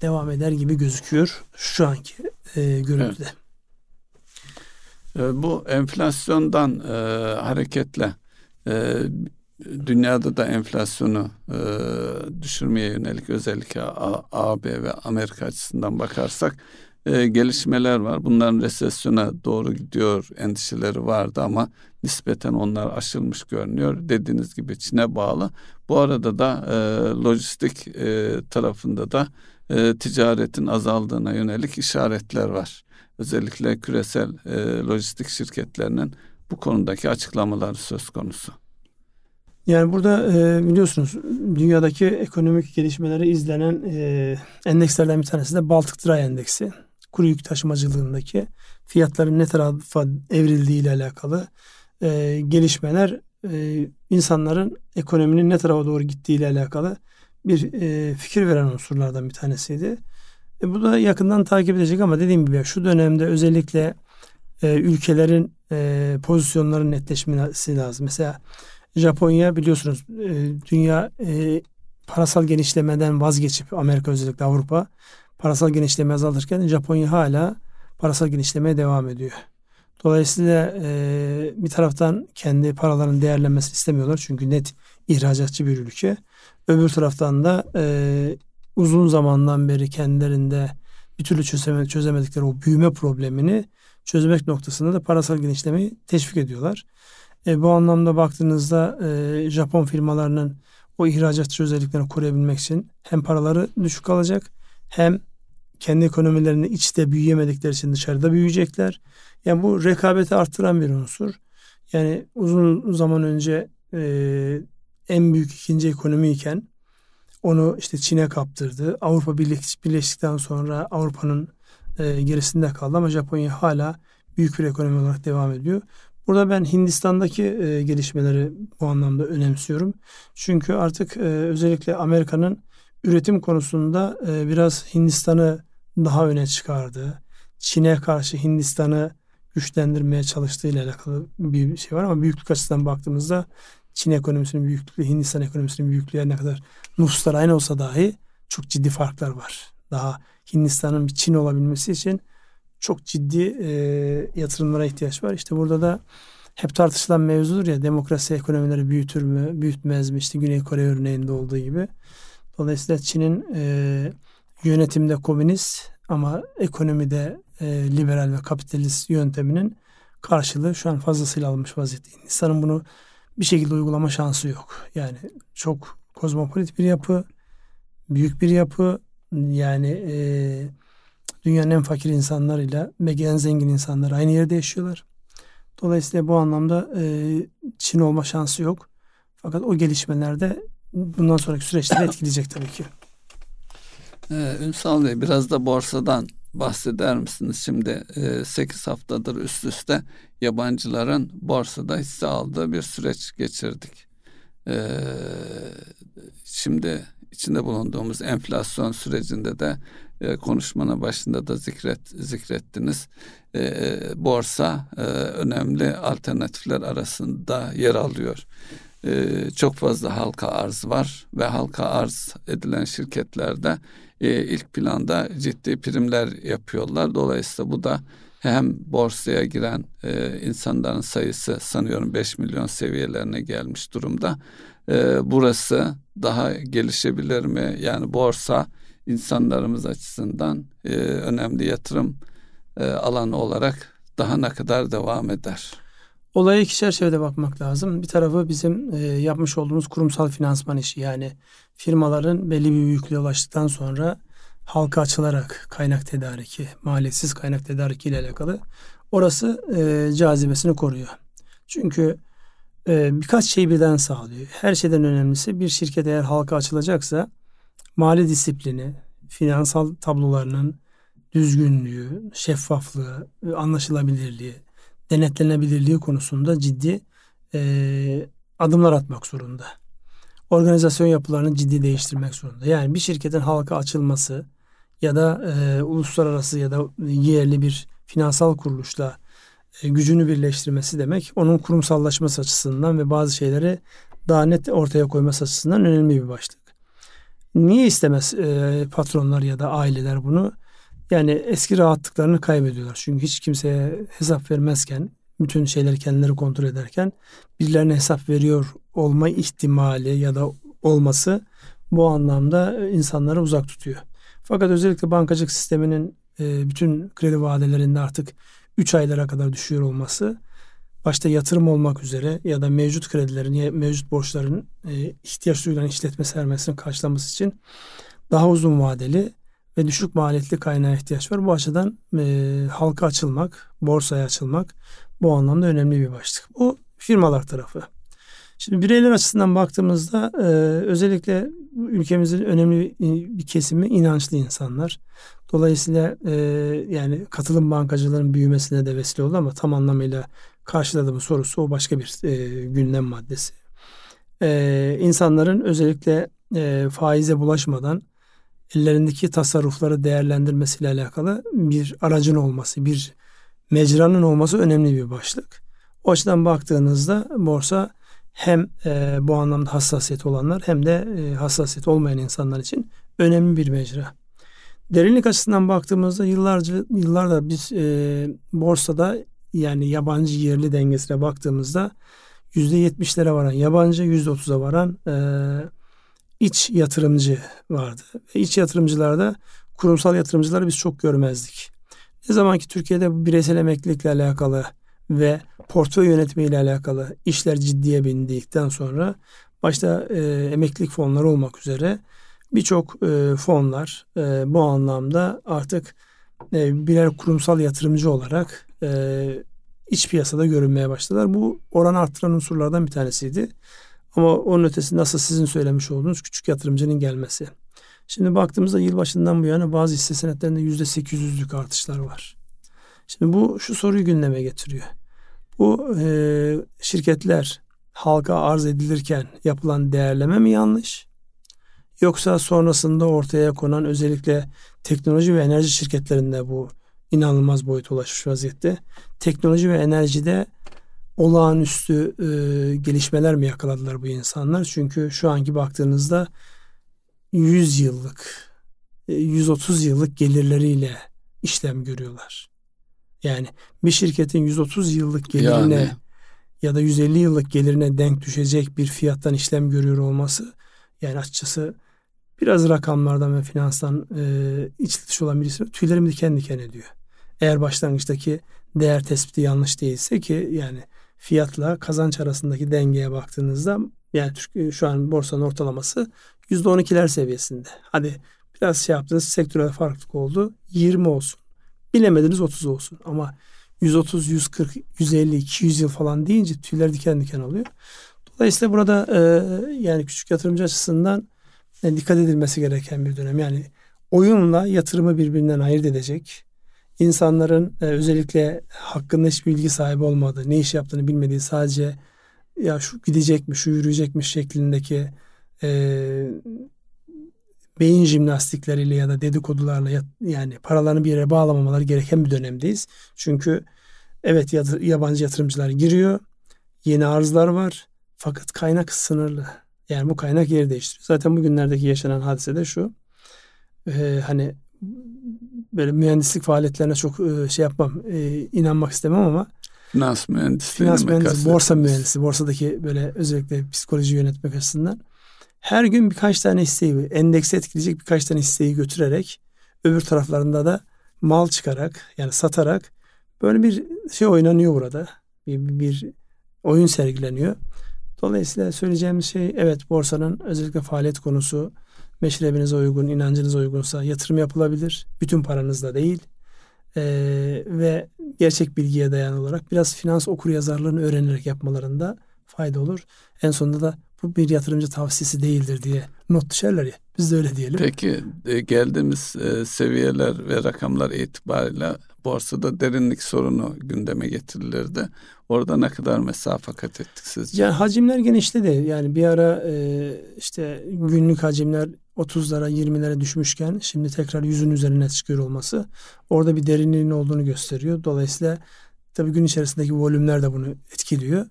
devam eder gibi gözüküyor şu anki e, görüntüde. Evet. E, bu enflasyondan e, hareketle e, dünyada da enflasyonu e, düşürmeye yönelik özellikle AB ve Amerika açısından bakarsak e, gelişmeler var. Bunların resesyona doğru gidiyor endişeleri vardı ama nispeten onlar aşılmış görünüyor. Dediğiniz gibi Çin'e bağlı. Bu arada da e, lojistik e, tarafında da e, ticaretin azaldığına yönelik işaretler var. Özellikle küresel e, lojistik şirketlerinin bu konudaki açıklamaları söz konusu. Yani burada e, biliyorsunuz dünyadaki ekonomik gelişmeleri izlenen e, endekslerden bir tanesi de Baltık Dry Endeksi. Kuru yük taşımacılığındaki fiyatların ne tarafa evrildiği ile alakalı e, gelişmeler e, insanların ekonominin ne tarafa doğru gittiği ile alakalı bir e, fikir veren unsurlardan bir tanesiydi. E, bu da yakından takip edecek ama dediğim gibi şu dönemde özellikle e, ülkelerin e, pozisyonların netleşmesi lazım. Mesela Japonya biliyorsunuz e, dünya e, parasal genişlemeden vazgeçip Amerika özellikle Avrupa parasal genişleme azaltırken Japonya hala parasal genişlemeye devam ediyor. Dolayısıyla e, bir taraftan kendi paralarının değerlenmesini istemiyorlar çünkü net ihracatçı bir ülke. Öbür taraftan da e, uzun zamandan beri kendilerinde bir türlü çözemedikleri o büyüme problemini çözmek noktasında da parasal genişlemeyi teşvik ediyorlar. E, bu anlamda baktığınızda e, Japon firmalarının o ihracatçı özelliklerini koruyabilmek için hem paraları düşük kalacak hem kendi ekonomilerini içte büyüyemedikleri için dışarıda büyüyecekler. Yani bu rekabeti arttıran bir unsur. Yani uzun zaman önce e, en büyük ikinci ekonomi iken onu işte Çin'e kaptırdı. Avrupa birleş, birleştikten sonra Avrupa'nın e, gerisinde kaldı ama Japonya hala büyük bir ekonomi olarak devam ediyor. Burada ben Hindistan'daki e, gelişmeleri bu anlamda önemsiyorum. Çünkü artık e, özellikle Amerika'nın üretim konusunda e, biraz Hindistan'ı daha öne çıkardı. Çin'e karşı Hindistan'ı güçlendirmeye çalıştığı ile alakalı bir şey var ama büyüklük açısından baktığımızda Çin ekonomisinin büyüklüğü, Hindistan ekonomisinin büyüklüğü ne kadar nüfuslar aynı olsa dahi çok ciddi farklar var. Daha Hindistan'ın bir Çin olabilmesi için çok ciddi e, yatırımlara ihtiyaç var. İşte burada da hep tartışılan mevzudur ya demokrasi ekonomileri büyütür mü, büyütmez mi? İşte Güney Kore örneğinde olduğu gibi. Dolayısıyla Çin'in e, yönetimde komünist ama ekonomide e, liberal ve kapitalist yönteminin karşılığı şu an fazlasıyla alınmış vaziyette. Hindistan'ın bunu bir şekilde uygulama şansı yok. Yani çok kozmopolit bir yapı, büyük bir yapı. Yani e, dünyanın en fakir insanlarıyla ve en zengin insanlar aynı yerde yaşıyorlar. Dolayısıyla bu anlamda e, Çin olma şansı yok. Fakat o gelişmelerde bundan sonraki süreçleri [COUGHS] etkileyecek tabii ki. Ee, Ünsal Bey biraz da borsadan bahseder misiniz? Şimdi e, 8 haftadır üst üste yabancıların borsada hisse aldığı bir süreç geçirdik. Ee, şimdi içinde bulunduğumuz enflasyon sürecinde de e, konuşmanın başında da zikret zikrettiniz. E, borsa e, önemli alternatifler arasında yer alıyor. E, çok fazla halka arz var ve halka arz edilen şirketlerde e, ilk planda ciddi primler yapıyorlar. Dolayısıyla bu da hem borsaya giren e, insanların sayısı sanıyorum 5 milyon seviyelerine gelmiş durumda. E, burası daha gelişebilir mi? Yani borsa insanlarımız açısından e, önemli yatırım e, alanı olarak daha ne kadar devam eder? Olaya iki çerçevede bakmak lazım. Bir tarafı bizim e, yapmış olduğumuz kurumsal finansman işi. Yani firmaların belli bir büyüklüğe ulaştıktan sonra halka açılarak kaynak tedariki, maliyetsiz kaynak tedariki ile alakalı orası e, cazibesini koruyor. Çünkü e, birkaç şey birden sağlıyor. Her şeyden önemlisi bir şirket eğer halka açılacaksa mali disiplini, finansal tablolarının düzgünlüğü, şeffaflığı, anlaşılabilirliği, denetlenebilirliği konusunda ciddi e, adımlar atmak zorunda. Organizasyon yapılarını ciddi değiştirmek zorunda. Yani bir şirketin halka açılması ya da e, uluslararası ya da yerli bir finansal kuruluşla e, gücünü birleştirmesi demek onun kurumsallaşması açısından ve bazı şeyleri daha net ortaya koyması açısından önemli bir başlık. Niye istemez e, patronlar ya da aileler bunu? Yani eski rahatlıklarını kaybediyorlar. Çünkü hiç kimseye hesap vermezken, bütün şeyleri kendileri kontrol ederken birilerine hesap veriyor olma ihtimali ya da olması bu anlamda insanları uzak tutuyor. Fakat özellikle bankacılık sisteminin e, bütün kredi vadelerinde artık 3 aylara kadar düşüyor olması başta yatırım olmak üzere ya da mevcut kredilerin ya mevcut borçların e, ihtiyaç duyulan işletme sermayesini karşılaması için daha uzun vadeli ve düşük maliyetli kaynağa ihtiyaç var. Bu açıdan e, halka açılmak, borsaya açılmak bu anlamda önemli bir başlık. Bu firmalar tarafı. Şimdi bireyler açısından baktığımızda e, özellikle ülkemizin önemli bir kesimi inançlı insanlar. Dolayısıyla e, yani katılım bankacılığının büyümesine de vesile oldu ama tam anlamıyla karşıladı bu sorusu o başka bir e, gündem maddesi. E, insanların özellikle e, faize bulaşmadan ellerindeki tasarrufları değerlendirmesiyle alakalı bir aracın olması, bir mecranın olması önemli bir başlık. O açıdan baktığınızda borsa hem e, bu anlamda hassasiyet olanlar hem de e, hassasiyet olmayan insanlar için önemli bir mecra. Derinlik açısından baktığımızda yıllarca yıllarda biz e, borsada yani yabancı yerli dengesine baktığımızda yüzde yetmişlere varan yabancı, yüzde otuza varan e, iç yatırımcı vardı. Ve iç yatırımcılarda kurumsal yatırımcıları biz çok görmezdik. Ne zaman ki Türkiye'de bireysel emeklilikle alakalı ve portföy yönetimiyle alakalı işler ciddiye bindikten sonra başta e, emeklilik fonları olmak üzere birçok e, fonlar e, bu anlamda artık e, birer kurumsal yatırımcı olarak e, iç piyasada görünmeye başladılar. Bu oranı arttıran unsurlardan bir tanesiydi. Ama onun ötesi nasıl sizin söylemiş olduğunuz küçük yatırımcının gelmesi. Şimdi baktığımızda yılbaşından bu yana bazı hisse senetlerinde yüzde 800'lük artışlar var. Şimdi bu şu soruyu gündeme getiriyor. Bu e, şirketler halka arz edilirken yapılan değerleme mi yanlış? Yoksa sonrasında ortaya konan özellikle teknoloji ve enerji şirketlerinde bu inanılmaz boyuta ulaşmış vaziyette. Teknoloji ve enerjide olağanüstü e, gelişmeler mi yakaladılar bu insanlar? Çünkü şu anki baktığınızda 100 yıllık, 130 e, yıllık gelirleriyle işlem görüyorlar. Yani bir şirketin 130 yıllık gelirine yani. ya da 150 yıllık gelirine denk düşecek bir fiyattan işlem görüyor olması yani açıkçası biraz rakamlardan ve finanstan e, içli dışı olan birisi tüylerim diken diken ediyor. Eğer başlangıçtaki değer tespiti yanlış değilse ki yani fiyatla kazanç arasındaki dengeye baktığınızda yani Türk, şu an borsanın ortalaması %12'ler seviyesinde. Hadi biraz şey yaptınız sektörel farklılık oldu 20 olsun. Bilemediniz 30 olsun ama 130, 140, 150, 200 yıl falan deyince tüyler diken diken oluyor. Dolayısıyla burada e, yani küçük yatırımcı açısından e, dikkat edilmesi gereken bir dönem. Yani oyunla yatırımı birbirinden ayırt edecek. İnsanların e, özellikle hakkında hiçbir bilgi sahibi olmadığı, ne iş yaptığını bilmediği sadece ya şu gidecek mi, şu yürüyecek mi şeklindeki e, beyin jimnastikleriyle ya da dedikodularla yani paralarını bir yere bağlamamaları gereken bir dönemdeyiz. Çünkü evet yabancı yatırımcılar giriyor. Yeni arzlar var. Fakat kaynak sınırlı. Yani bu kaynak yer değiştiriyor. Zaten bugünlerdeki yaşanan hadise de şu. Ee, hani böyle mühendislik faaliyetlerine çok e, şey yapmam, e, inanmak istemem ama finans mühendisi, finans mühendisi, borsa mühendisi, borsadaki böyle özellikle psikoloji yönetmek açısından her gün birkaç tane hisseyi, endekse etkileyecek birkaç tane hisseyi götürerek öbür taraflarında da mal çıkarak yani satarak böyle bir şey oynanıyor burada. Bir, bir, oyun sergileniyor. Dolayısıyla söyleyeceğimiz şey evet borsanın özellikle faaliyet konusu meşrebinize uygun, inancınıza uygunsa yatırım yapılabilir. Bütün paranızda değil. Ee, ve gerçek bilgiye dayalı olarak biraz finans okur yazarlığını öğrenerek yapmalarında fayda olur. En sonunda da bu bir yatırımcı tavsiyesi değildir diye not düşerler ya. Biz de öyle diyelim. Peki e, geldiğimiz e, seviyeler ve rakamlar itibariyle borsada derinlik sorunu gündeme getirilirdi. Orada ne kadar mesafe kat ettik sizce? Yani hacimler genişledi. Yani bir ara e, işte günlük hacimler 30'lara 20'lere düşmüşken şimdi tekrar yüzün üzerine çıkıyor olması orada bir derinliğin olduğunu gösteriyor. Dolayısıyla tabii gün içerisindeki volümler de bunu etkiliyor.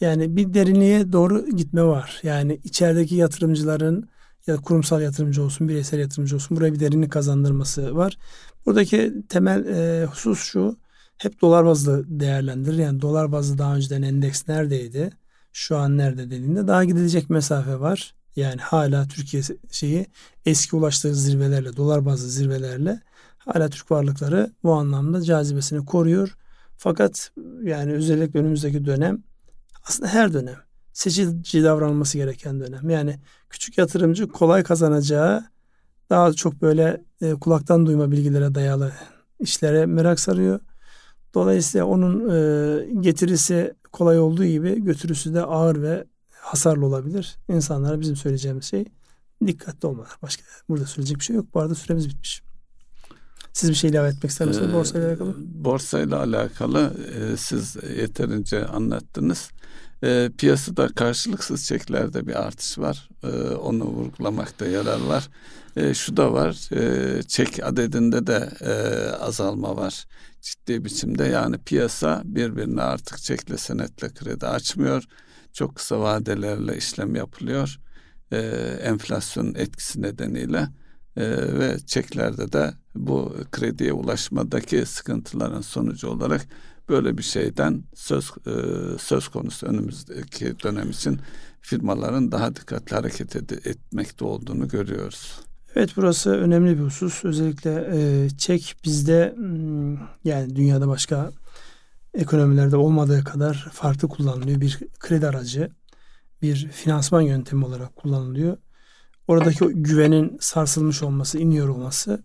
Yani bir derinliğe doğru gitme var. Yani içerideki yatırımcıların ya kurumsal yatırımcı olsun, bireysel yatırımcı olsun buraya bir derinlik kazandırması var. Buradaki temel e, husus şu. Hep dolar bazlı değerlendirir. Yani dolar bazlı daha önceden endeks neredeydi? Şu an nerede dediğinde daha gidilecek mesafe var. Yani hala Türkiye şeyi eski ulaştığı zirvelerle, dolar bazlı zirvelerle hala Türk varlıkları bu anlamda cazibesini koruyor. Fakat yani özellikle önümüzdeki dönem aslında her dönem seçici davranılması gereken dönem. Yani küçük yatırımcı kolay kazanacağı daha çok böyle e, kulaktan duyma bilgilere dayalı işlere merak sarıyor. Dolayısıyla onun e, getirisi kolay olduğu gibi götürüsü de ağır ve hasarlı olabilir. İnsanlara bizim söyleyeceğimiz şey dikkatli olmalar. Başka burada söyleyecek bir şey yok. Bu arada süremiz bitmiş. Siz bir şey ilave etmek ister misiniz ee, borsayla alakalı? Borsayla alakalı e, siz yeterince anlattınız. E, piyasada karşılıksız çeklerde bir artış var. E, onu vurgulamakta yarar var. E, şu da var. E, çek adedinde de e, azalma var. Ciddi biçimde yani piyasa birbirine artık çekle senetle kredi açmıyor. Çok kısa vadelerle işlem yapılıyor. E, enflasyon etkisi nedeniyle e, ve çeklerde de bu krediye ulaşmadaki sıkıntıların sonucu olarak böyle bir şeyden söz e, söz konusu önümüzdeki dönem için firmaların daha dikkatli hareket ed- etmekte olduğunu görüyoruz. Evet burası önemli bir husus. Özellikle e, çek bizde hmm, yani dünyada başka ekonomilerde olmadığı kadar farklı kullanılıyor. Bir kredi aracı, bir finansman yöntemi olarak kullanılıyor. Oradaki güvenin sarsılmış olması, iniyor olması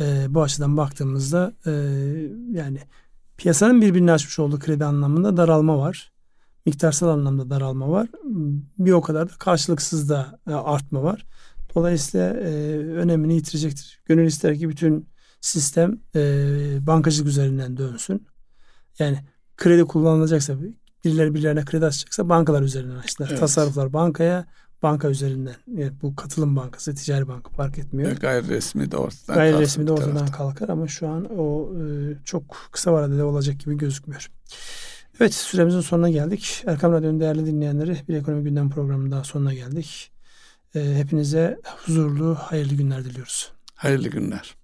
e, bu açıdan baktığımızda e, yani piyasanın birbirini açmış olduğu kredi anlamında daralma var. Miktarsal anlamda daralma var. Bir o kadar da karşılıksız da e, artma var. Dolayısıyla e, önemini yitirecektir. Gönül ister ki bütün sistem e, bankacılık üzerinden dönsün. Yani kredi kullanılacaksa birileri birilerine kredi açacaksa bankalar üzerinden açsınlar. Evet. Tasarruflar bankaya, banka üzerinden. Yani bu katılım bankası, ticari banka fark etmiyor. Gayri resmi de ortadan Gayri resmi de ortadan kalkar ama şu an o e, çok kısa vadede olacak gibi gözükmüyor. Evet süremizin sonuna geldik. Erkam Radyo'nun değerli dinleyenleri bir ekonomi gündem programının daha sonuna geldik. E, hepinize huzurlu, hayırlı günler diliyoruz. Hayırlı günler.